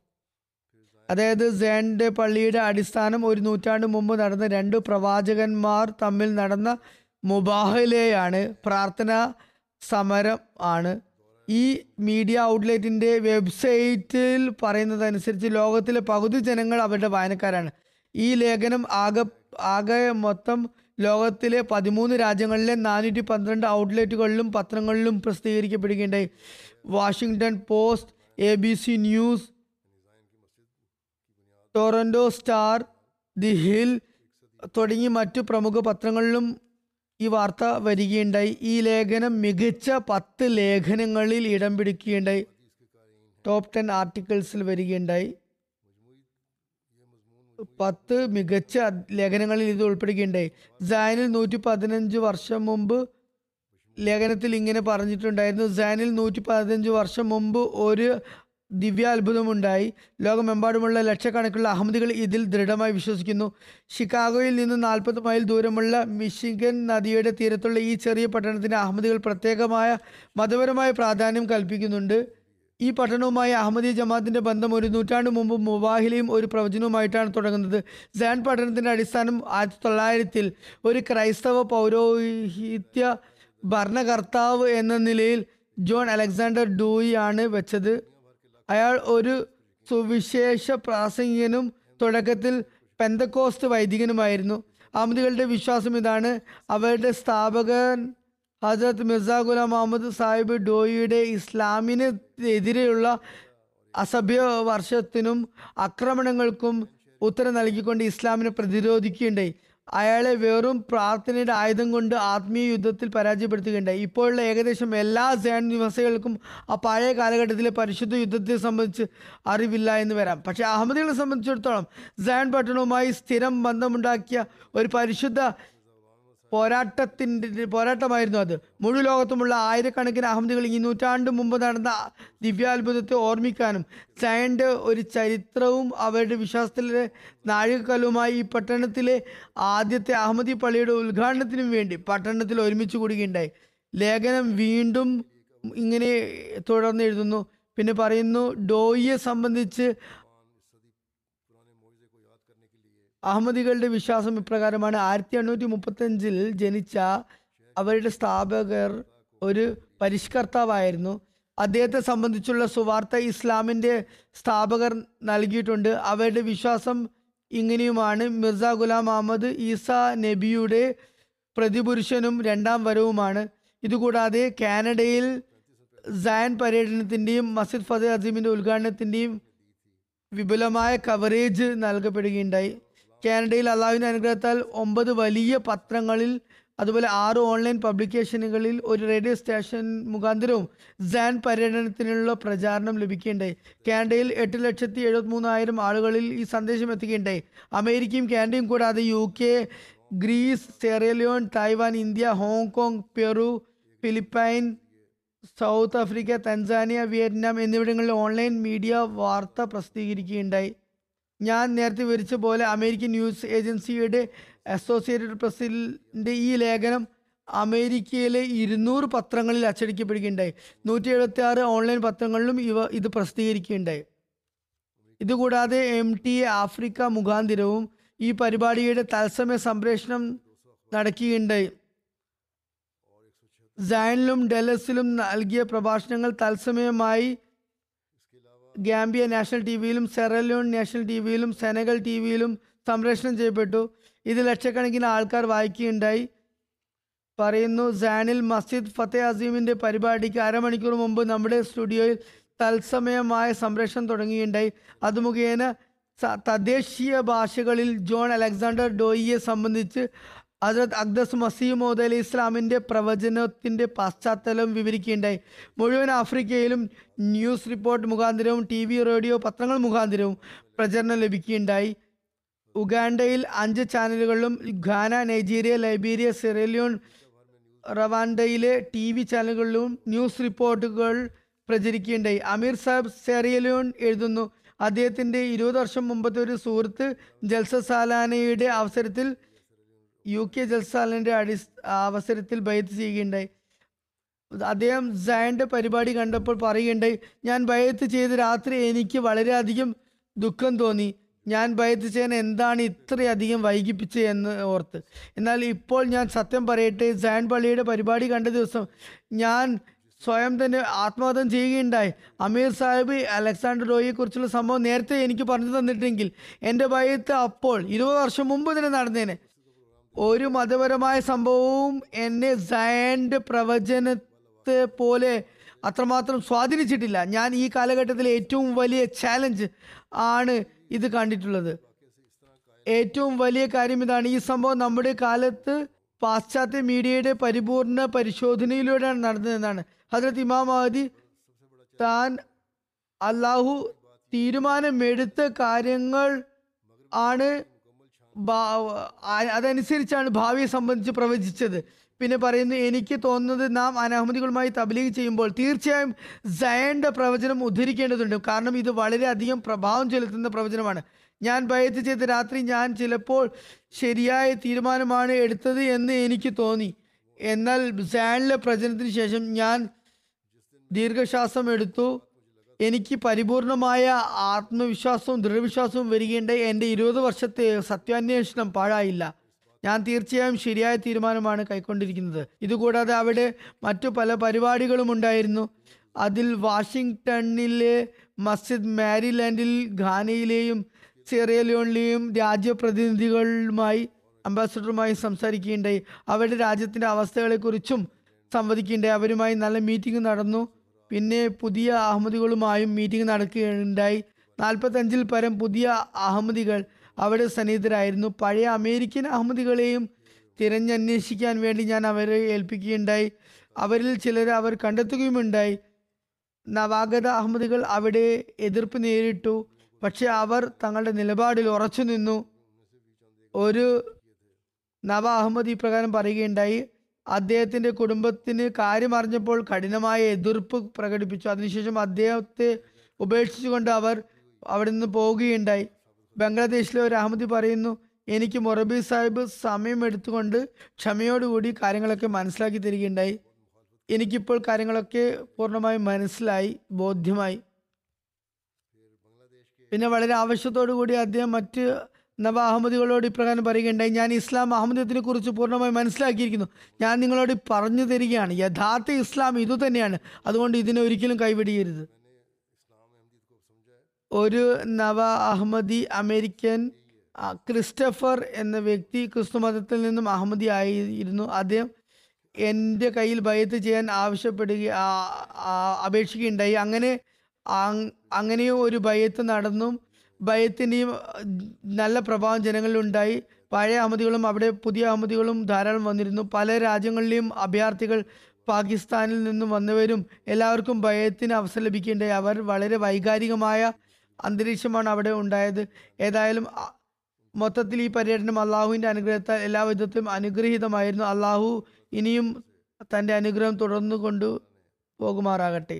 അതായത് സാന്റെ പള്ളിയുടെ അടിസ്ഥാനം ഒരു നൂറ്റാണ്ട് മുമ്പ് നടന്ന രണ്ട് പ്രവാചകന്മാർ തമ്മിൽ നടന്ന മുബാഹലയാണ് പ്രാർത്ഥന സമരം ആണ്. ഈ മീഡിയ ഔട്ട്ലെറ്റിന്റെ വെബ്സൈറ്റിൽ പറയുന്നതനുസരിച്ച് ലോകത്തിലെ പകുതി ജനങ്ങൾ അവരുടെ വായനക്കാരാണ്. ഈ ലേഖനം ആകെ ആകെ മൊത്തം ലോകത്തിലെ പതിമൂന്ന് രാജ്യങ്ങളിലെ നാനൂറ്റി പന്ത്രണ്ട് ഔട്ട്ലെറ്റുകളിലും പത്രങ്ങളിലും പ്രസിദ്ധീകരിക്കപ്പെടുകയുണ്ടായി. Washington Post A B C news Toronto Star the Hill തുടങ്ങി മറ്റു പ്രമുഖ പത്രങ്ങളിലും ഈ വാർത്ത വരികയുണ്ടായി. ഈ ലേഖനം മികച്ച പത്ത് ലേഖനങ്ങളിൽ ഇടം പിടിക്കുകയുണ്ടായി. ടോപ്പ് ടെൻ ആർട്ടിക്കിൾസിൽ വരികയുണ്ടായി. പത്ത് മികച്ച ലേഖനങ്ങളിൽ ഇത് ഉൾപ്പെടുകയുണ്ടായി. ജാനിൽ നൂറ്റി പതിനഞ്ച് വർഷം മുമ്പ് ലേഖനത്തിൽ ഇങ്ങനെ പറഞ്ഞിട്ടുണ്ടായിരുന്നു. ജാനിൽ നൂറ്റി പതിനഞ്ച് വർഷം മുമ്പ് ഒരു ദിവ്യാത്ഭുതമുണ്ടായി. ലോകമെമ്പാടുമുള്ള ലക്ഷക്കണക്കുള്ള അഹമ്മദികൾ ഇതിൽ ദൃഢമായി വിശ്വസിക്കുന്നു. ഷിക്കാഗോയിൽ നിന്ന് നാൽപ്പത് മൈൽ ദൂരമുള്ള മിഷിഗൻ നദിയുടെ തീരത്തുള്ള ഈ ചെറിയ പട്ടണത്തിന് അഹമ്മദികൾ പ്രത്യേകമായ മതപരമായ പ്രാധാന്യം കൽപ്പിക്കുന്നുണ്ട്. ഈ പട്ടണവുമായി അഹമ്മദി ജമാഅത്തിന്റെ ബന്ധം ഒരു നൂറ്റാണ്ട് മുമ്പ് മുബാഹിലയും ഒരു പ്രവചനവുമായിട്ടാണ് തുടങ്ങുന്നത്. സാൻ പട്ടണത്തിന്റെ അടിസ്ഥാനം ആയിരത്തി തൊള്ളായിരത്തിൽ ഒരു ക്രൈസ്തവ പൗരോഹിത്യ ഭരണകർത്താവ് എന്ന നിലയിൽ ജോൺ അലക്സാണ്ടർ ഡൂയി ആണ് വെച്ചത്. അയാൾ ഒരു സുവിശേഷ പ്രാസംഗികനും തുടക്കത്തിൽ പെന്തക്കോസ്റ്റ് വൈദികനുമായിരുന്നു. അഹമ്മദികളുടെ വിശ്വാസം ഇതാണ്. അവരുടെ സ്ഥാപകൻ ഹജരത് മിർസ ഗുലാം മുഹമ്മദ് സാഹിബ് ഡോയിയുടെ ഇസ്ലാമിന് എതിരെയുള്ള അസഭ്യ വർഷത്തിനും ആക്രമണങ്ങൾക്കും ഉത്തരം നൽകിക്കൊണ്ട് ഇസ്ലാമിനെ പ്രതിരോധിക്കുകയുണ്ടായി. അയാളെ വെറും പ്രാർത്ഥനയുടെ ആയുധം കൊണ്ട് ആത്മീയ യുദ്ധത്തിൽ പരാജയപ്പെടുത്തുകയുണ്ടായി. ഇപ്പോഴുള്ള ഏകദേശം എല്ലാ സേൻ നിവാസികൾക്കും ആ പഴയ കാലഘട്ടത്തിലെ പരിശുദ്ധ യുദ്ധത്തെ സംബന്ധിച്ച് അറിവില്ല എന്ന് വരാം. പക്ഷേ അഹമ്മദികളെ സംബന്ധിച്ചിടത്തോളം സയൻ പട്ടണവുമായി സ്ഥിരം ബന്ധമുണ്ടാക്കിയ ഒരു പരിശുദ്ധ പോരാട്ടത്തിന്റെ പോരാട്ടമായിരുന്നു അത്. മുഴു ലോകത്തുമുള്ള ആയിരക്കണക്കിന് അഹമ്മദികൾ ഈ നൂറ്റാണ്ട് മുമ്പ് നടന്ന ദിവ്യാത്ഭുതത്തെ ഓർമ്മിക്കാനും സയന്റെ ഒരു ചരിത്രവും അവരുടെ വിശ്വാസത്തിലെ നാഴികക്കല്ലുമായി ഈ പട്ടണത്തിലെ ആദ്യത്തെ അഹമ്മദി പള്ളിയുടെ ഉദ്ഘാടനത്തിനും വേണ്ടി പട്ടണത്തിൽ ഒരുമിച്ച് കൂടുകയുണ്ടായി. ലേഖനം വീണ്ടും ഇങ്ങനെ തുടർന്ന് എഴുതുന്നു പിന്നെ പറയുന്നു ഡോയിയെ സംബന്ധിച്ച് അഹമ്മദികളുടെ വിശ്വാസം ഇപ്രകാരമാണ്. ആയിരത്തി എണ്ണൂറ്റി മുപ്പത്തഞ്ചിൽ ജനിച്ച അവരുടെ സ്ഥാപകർ ഒരു പരിഷ്കർത്താവായിരുന്നു. അദ്ദേഹത്തെ സംബന്ധിച്ചുള്ള സുവാർത്ത ഇസ്ലാമിന്റെ സ്ഥാപകർ നൽകിയിട്ടുണ്ട്. അവരുടെ വിശ്വാസം ഇങ്ങനെയുമാണ്. മിർസ ഗുലാം അഹമ്മദ് ഈസ നബിയുടെ പ്രതിപുരുഷനും രണ്ടാം വരവുമാണ്. ഇതുകൂടാതെ കാനഡയിൽ സയൻ പര്യടനത്തിന്റെയും മസിദ് ഫതേ അസീമിന്റെ ഉദ്ഘാടനത്തിന്റെയും വിപുലമായ കവറേജ് നൽകപ്പെടുകയുണ്ടായി. കാനഡയിൽ അള്ളാഹുവിന്റെ അനുഗ്രഹത്താൽ ഒമ്പത് വലിയ പത്രങ്ങളിൽ അതുപോലെ ആറ് ഓൺലൈൻ പബ്ലിക്കേഷനുകളിൽ ഒരു റേഡിയോ സ്റ്റേഷൻ മുഖാന്തരവും സാൻ പര്യടനത്തിനുള്ള പ്രചാരണം ലഭിക്കുകയുണ്ടായി. കാനഡയിൽ എട്ട് ലക്ഷത്തി എഴുപത്തി മൂന്നായിരം ആളുകളിൽ ഈ സന്ദേശം എത്തുകയുണ്ടായി. അമേരിക്കയും കാനഡയും കൂടാതെ U K Greece Sierra Leone Taiwan India Hong Kong Peru Philippine South Africa Tanzania Vietnam എന്നിവിടങ്ങളിൽ ഓൺലൈൻ മീഡിയ വാർത്ത പ്രസിദ്ധീകരിക്കുകയുണ്ടായി. ഞാൻ നേരത്തെ വിവരിച്ച പോലെ അമേരിക്കൻ ന്യൂസ് ഏജൻസിയുടെ അസോസിയേറ്റഡ് പ്രസിന്റെ ഈ ലേഖനം അമേരിക്കയിലെ ഇരുന്നൂറ് പത്രങ്ങളിൽ അച്ചടിക്കപ്പെടുകയുണ്ടായി. നൂറ്റി എഴുപത്തി ആറ് ഓൺലൈൻ പത്രങ്ങളിലും ഇവ ഇത് പ്രസിദ്ധീകരിക്കുകയുണ്ടായി. ഇതുകൂടാതെ എം ടി എ ആഫ്രിക്ക മുഖാന്തിരവും ഈ പരിപാടിയുടെ തത്സമയ സംപ്രേഷണം നടക്കുകയുണ്ടായി. സയനിലും ഡെലസിലും നൽകിയ പ്രഭാഷണങ്ങൾ തത്സമയമായി ഗാംബിയ നാഷണൽ ടി വിയിലും സെറലോൺ നാഷണൽ ടി വിയിലും സെനഗൽ ടി വിയിലും സംപ്രേഷണം ചെയ്യപ്പെട്ടു. ഇത് ലക്ഷക്കണക്കിന് ആൾക്കാർ വായിക്കുകയുണ്ടായി. പറയുന്നു സാനിൽ മസ്ജിദ് ഫത്തേ അസീമിന്റെ പരിപാടിക്ക് അരമണിക്കൂർ മുമ്പ് നമ്മുടെ സ്റ്റുഡിയോയിൽ തത്സമയമായ സംപ്രേഷണം തുടങ്ങുകയുണ്ടായി. അത് മുഖേന തദ്ദേശീയ ഭാഷകളിൽ ജോൺ അലക്സാണ്ടർ ഡോയിയെ സംബന്ധിച്ച് ഹജറത് അക്ദസ് മസീമോദ് അലി ഇസ്ലാമിന്റെ പ്രവചനത്തിന്റെ പശ്ചാത്തലം വിവരിക്കുകയുണ്ടായി. മുഴുവൻ ആഫ്രിക്കയിലും ന്യൂസ് റിപ്പോർട്ട് മുഖാന്തരവും ടി വി റേഡിയോ പത്രങ്ങൾ മുഖാന്തരവും പ്രചരണം ലഭിക്കുകയുണ്ടായി. ഉഗാണ്ടയിൽ അഞ്ച് ചാനലുകളിലും Ghana Nigeria Liberia Sierra Leone റവാൻഡയിലെ T V ചാനലുകളിലും ന്യൂസ് റിപ്പോർട്ടുകൾ പ്രചരിക്കുകയുണ്ടായി. അമീർ സാഹിബ് സെറിയലിയോൺ എഴുതുന്നു അദ്ദേഹത്തിന്റെ ഇരുപത് വർഷം മുമ്പത്തെ ഒരു സുഹൃത്ത് ജൽസ സാലാനയുടെ അവസരത്തിൽ യു കെ ജൽസാലിന്റെ അടി അവസരത്തിൽ ബൈത്ത് ചെയ്യുകയുണ്ടായി. അദ്ദേഹം സയന്റെ പരിപാടി കണ്ടപ്പോൾ പറയുകയുണ്ടായി ഞാൻ ബയത്ത് ചെയ്ത് രാത്രി എനിക്ക് വളരെയധികം ദുഃഖം തോന്നി. ഞാൻ ബയത്ത് ചെയ്യാൻ എന്താണ് ഇത്രയധികം വൈകിപ്പിച്ചത് എന്ന് ഓർത്ത്. എന്നാൽ ഇപ്പോൾ ഞാൻ സത്യം പറയട്ടെ സയൻ പള്ളിയുടെ പരിപാടി കണ്ട ദിവസം ഞാൻ സ്വയം തന്നെ ആത്മഹത്യം ചെയ്യുകയുണ്ടായി. അമീർ സാഹിബ് അലക്സാണ്ടർ റോയിയെക്കുറിച്ചുള്ള സംഭവം നേരത്തെ എനിക്ക് പറഞ്ഞു തന്നിട്ടെങ്കിൽ എന്റെ ഭയത്ത് അപ്പോൾ ഇരുപത് വർഷം മുമ്പ് തന്നെ നടന്നേനെ. ഒരു മതപരമായ സംഭവവും എന്നെ സയൻഡ് പ്രവചനത്തെ പോലെ അത്രമാത്രം സ്വാധീനിച്ചിട്ടില്ല. ഞാൻ ഈ കാലഘട്ടത്തിലെ ഏറ്റവും വലിയ ചാലഞ്ച് ആണ് ഇത് കണ്ടിട്ടുള്ളത്. ഏറ്റവും വലിയ കാര്യം ഇതാണ്. ഈ സംഭവം നമ്മുടെ കാലത്ത് പാശ്ചാത്യ മീഡിയയുടെ പരിപൂർണ പരിശോധനയിലൂടെയാണ് നടന്നതെന്നാണ് ഹജ്രത് ഇമാം മഹദി താൻ അള്ളാഹു തീരുമാനമെടുത്ത കാര്യങ്ങൾ ആണ് അതനുസരിച്ചാണ് ഭാവിയെ സംബന്ധിച്ച് പ്രവചിച്ചത്. പിന്നെ പറയുന്നു എനിക്ക് തോന്നുന്നത് നാം അനഹമ്മദികളുമായി തബ്ലീഗ് ചെയ്യുമ്പോൾ തീർച്ചയായും സയന്റെ പ്രവചനം ഉദ്ധരിക്കേണ്ടതുണ്ട്. കാരണം ഇത് വളരെയധികം പ്രഭാവം ചെലുത്തുന്ന പ്രവചനമാണ്. ഞാൻ ഭയത്ത് ചെയ്ത രാത്രി ഞാൻ ചിലപ്പോൾ ശരിയായ തീരുമാനമാണ് എടുത്തത് എന്ന് എനിക്ക് തോന്നി. എന്നാൽ സാനിലെ പ്രചനത്തിന് ശേഷം ഞാൻ ദീർഘശ്വാസം എടുത്തു എനിക്ക് പരിപൂർണമായ ആത്മവിശ്വാസവും ദൃഢവിശ്വാസവും വരികയുണ്ടായി. എന്റെ ഇരുപത് വർഷത്തെ സത്യാന്വേഷണം പാഴായില്ല. ഞാൻ തീർച്ചയായും ശരിയായ തീരുമാനമാണ് കൈക്കൊണ്ടിരിക്കുന്നത്. ഇതുകൂടാതെ അവിടെ മറ്റു പല പരിപാടികളും ഉണ്ടായിരുന്നു. അതിൽ വാഷിങ്ടണിലെ മസ്ജിദ് മാരിലാൻഡിൽ ഘാനയിലെയും സിയറലിയോണിലെയും രാജ്യപ്രതിനിധികളുമായി അംബാസഡറുമായി സംസാരിക്കുകയുണ്ടായി. അവരുടെ രാജ്യത്തിന്റെ അവസ്ഥകളെക്കുറിച്ചും സംവദിക്കുകയുണ്ടായി. അവരുമായി നല്ല മീറ്റിംഗ് നടന്നു. പിന്നെ പുതിയ അഹമ്മദികളുമായും മീറ്റിംഗ് നടക്കുകയുണ്ടായി. നാൽപ്പത്തഞ്ചിൽ പരം പുതിയ അഹമ്മദികൾ അവിടെ സന്നിഹിതരായിരുന്നു. പഴയ അമേരിക്കൻ അഹമ്മദികളെയും തിരഞ്ഞന്വേഷിക്കാൻ വേണ്ടി ഞാൻ അവരെ ഏൽപ്പിക്കുകയുണ്ടായി. അവരിൽ ചിലരെ അവർ കണ്ടെത്തുകയുമുണ്ടായി. നവാഗത അഹമ്മദികൾ അവിടെ എതിർപ്പ് നേരിട്ടു. പക്ഷെ അവർ തങ്ങളുടെ നിലപാടിൽ ഉറച്ചു നിന്നു ഒരു നവ അഹമ്മദ് ഇപ്രകാരം പറയുകയുണ്ടായി. അദ്ദേഹത്തിന്റെ കുടുംബത്തിന് കാര്യം അറിഞ്ഞപ്പോൾ കഠിനമായ എതിർപ്പ് പ്രകടിപ്പിച്ചു. അതിനുശേഷം അദ്ദേഹത്തെ ഉപേക്ഷിച്ചുകൊണ്ട് അവർ അവിടെ നിന്ന് പോവുകയുണ്ടായി. ബംഗ്ലാദേശിലെ ഒരു അഹമ്മദി പറയുന്നു എനിക്ക് മൊറബി സാഹിബ് സമയം എടുത്തുകൊണ്ട് ക്ഷമയോടുകൂടി കാര്യങ്ങളൊക്കെ മനസ്സിലാക്കി തരികയുണ്ടായി. എനിക്കിപ്പോൾ കാര്യങ്ങളൊക്കെ പൂർണമായും മനസ്സിലായി ബോധ്യമായി. പിന്നെ വളരെ ആവശ്യത്തോടു കൂടി അദ്ദേഹം മറ്റ് നവ അഹമ്മദികളോട് ഇപ്രകാരം പറയുകയുണ്ടായി ഞാൻ ഇസ്ലാം അഹമ്മദത്തിനെ കുറിച്ച് പൂർണമായി മനസ്സിലാക്കിയിരിക്കുന്നു. ഞാൻ നിങ്ങളോട് പറഞ്ഞു തരികയാണ്. യഥാർത്ഥ ഇസ്ലാം ഇതുതന്നെയാണ് അതുകൊണ്ട് ഇതിനെ ഒരിക്കലും കൈവിടിയരുത്. ഒരു നവ അഹമ്മദി അമേരിക്കൻ ക്രിസ്റ്റഫർ എന്ന വ്യക്തി ക്രിസ്തു മതത്തിൽ നിന്നും അഹമ്മദി ആയിരുന്നു. അദ്ദേഹം എന്റെ കയ്യിൽ ബയത്ത് ചെയ്യാൻ ആവശ്യപ്പെടുക അപേക്ഷിക്കുകയുണ്ടായി. അങ്ങനെ അങ്ങനെയും ഒരു ബയത്ത് നടന്നു. ബയത്തിന്റെയും നല്ല പ്രഭാവം ജനങ്ങളിലുണ്ടായി. പഴയ അഹമ്മദികളും അവിടെ പുതിയ അഹമ്മദികളും ധാരാളം വന്നിരുന്നു. പല രാജ്യങ്ങളിലെയും അഭയാർത്ഥികൾ പാകിസ്ഥാനിൽ നിന്നും വന്നവരും എല്ലാവർക്കും ഭയത്തിന് അവസരം ലഭിക്കേണ്ടത് അവർ വളരെ വൈകാരികമായ അന്തരീക്ഷമാണ് അവിടെ ഉണ്ടായത്. ഏതായാലും മൊത്തത്തിൽ ഈ പര്യടനം അള്ളാഹുവിന്റെ അനുഗ്രഹത്താൽ എല്ലാ വിധത്തിലും അനുഗ്രഹീതമായിരുന്നു. അള്ളാഹു ഇനിയും തന്റെ അനുഗ്രഹം തുടർന്നു കൊണ്ടു പോകുമാറാകട്ടെ.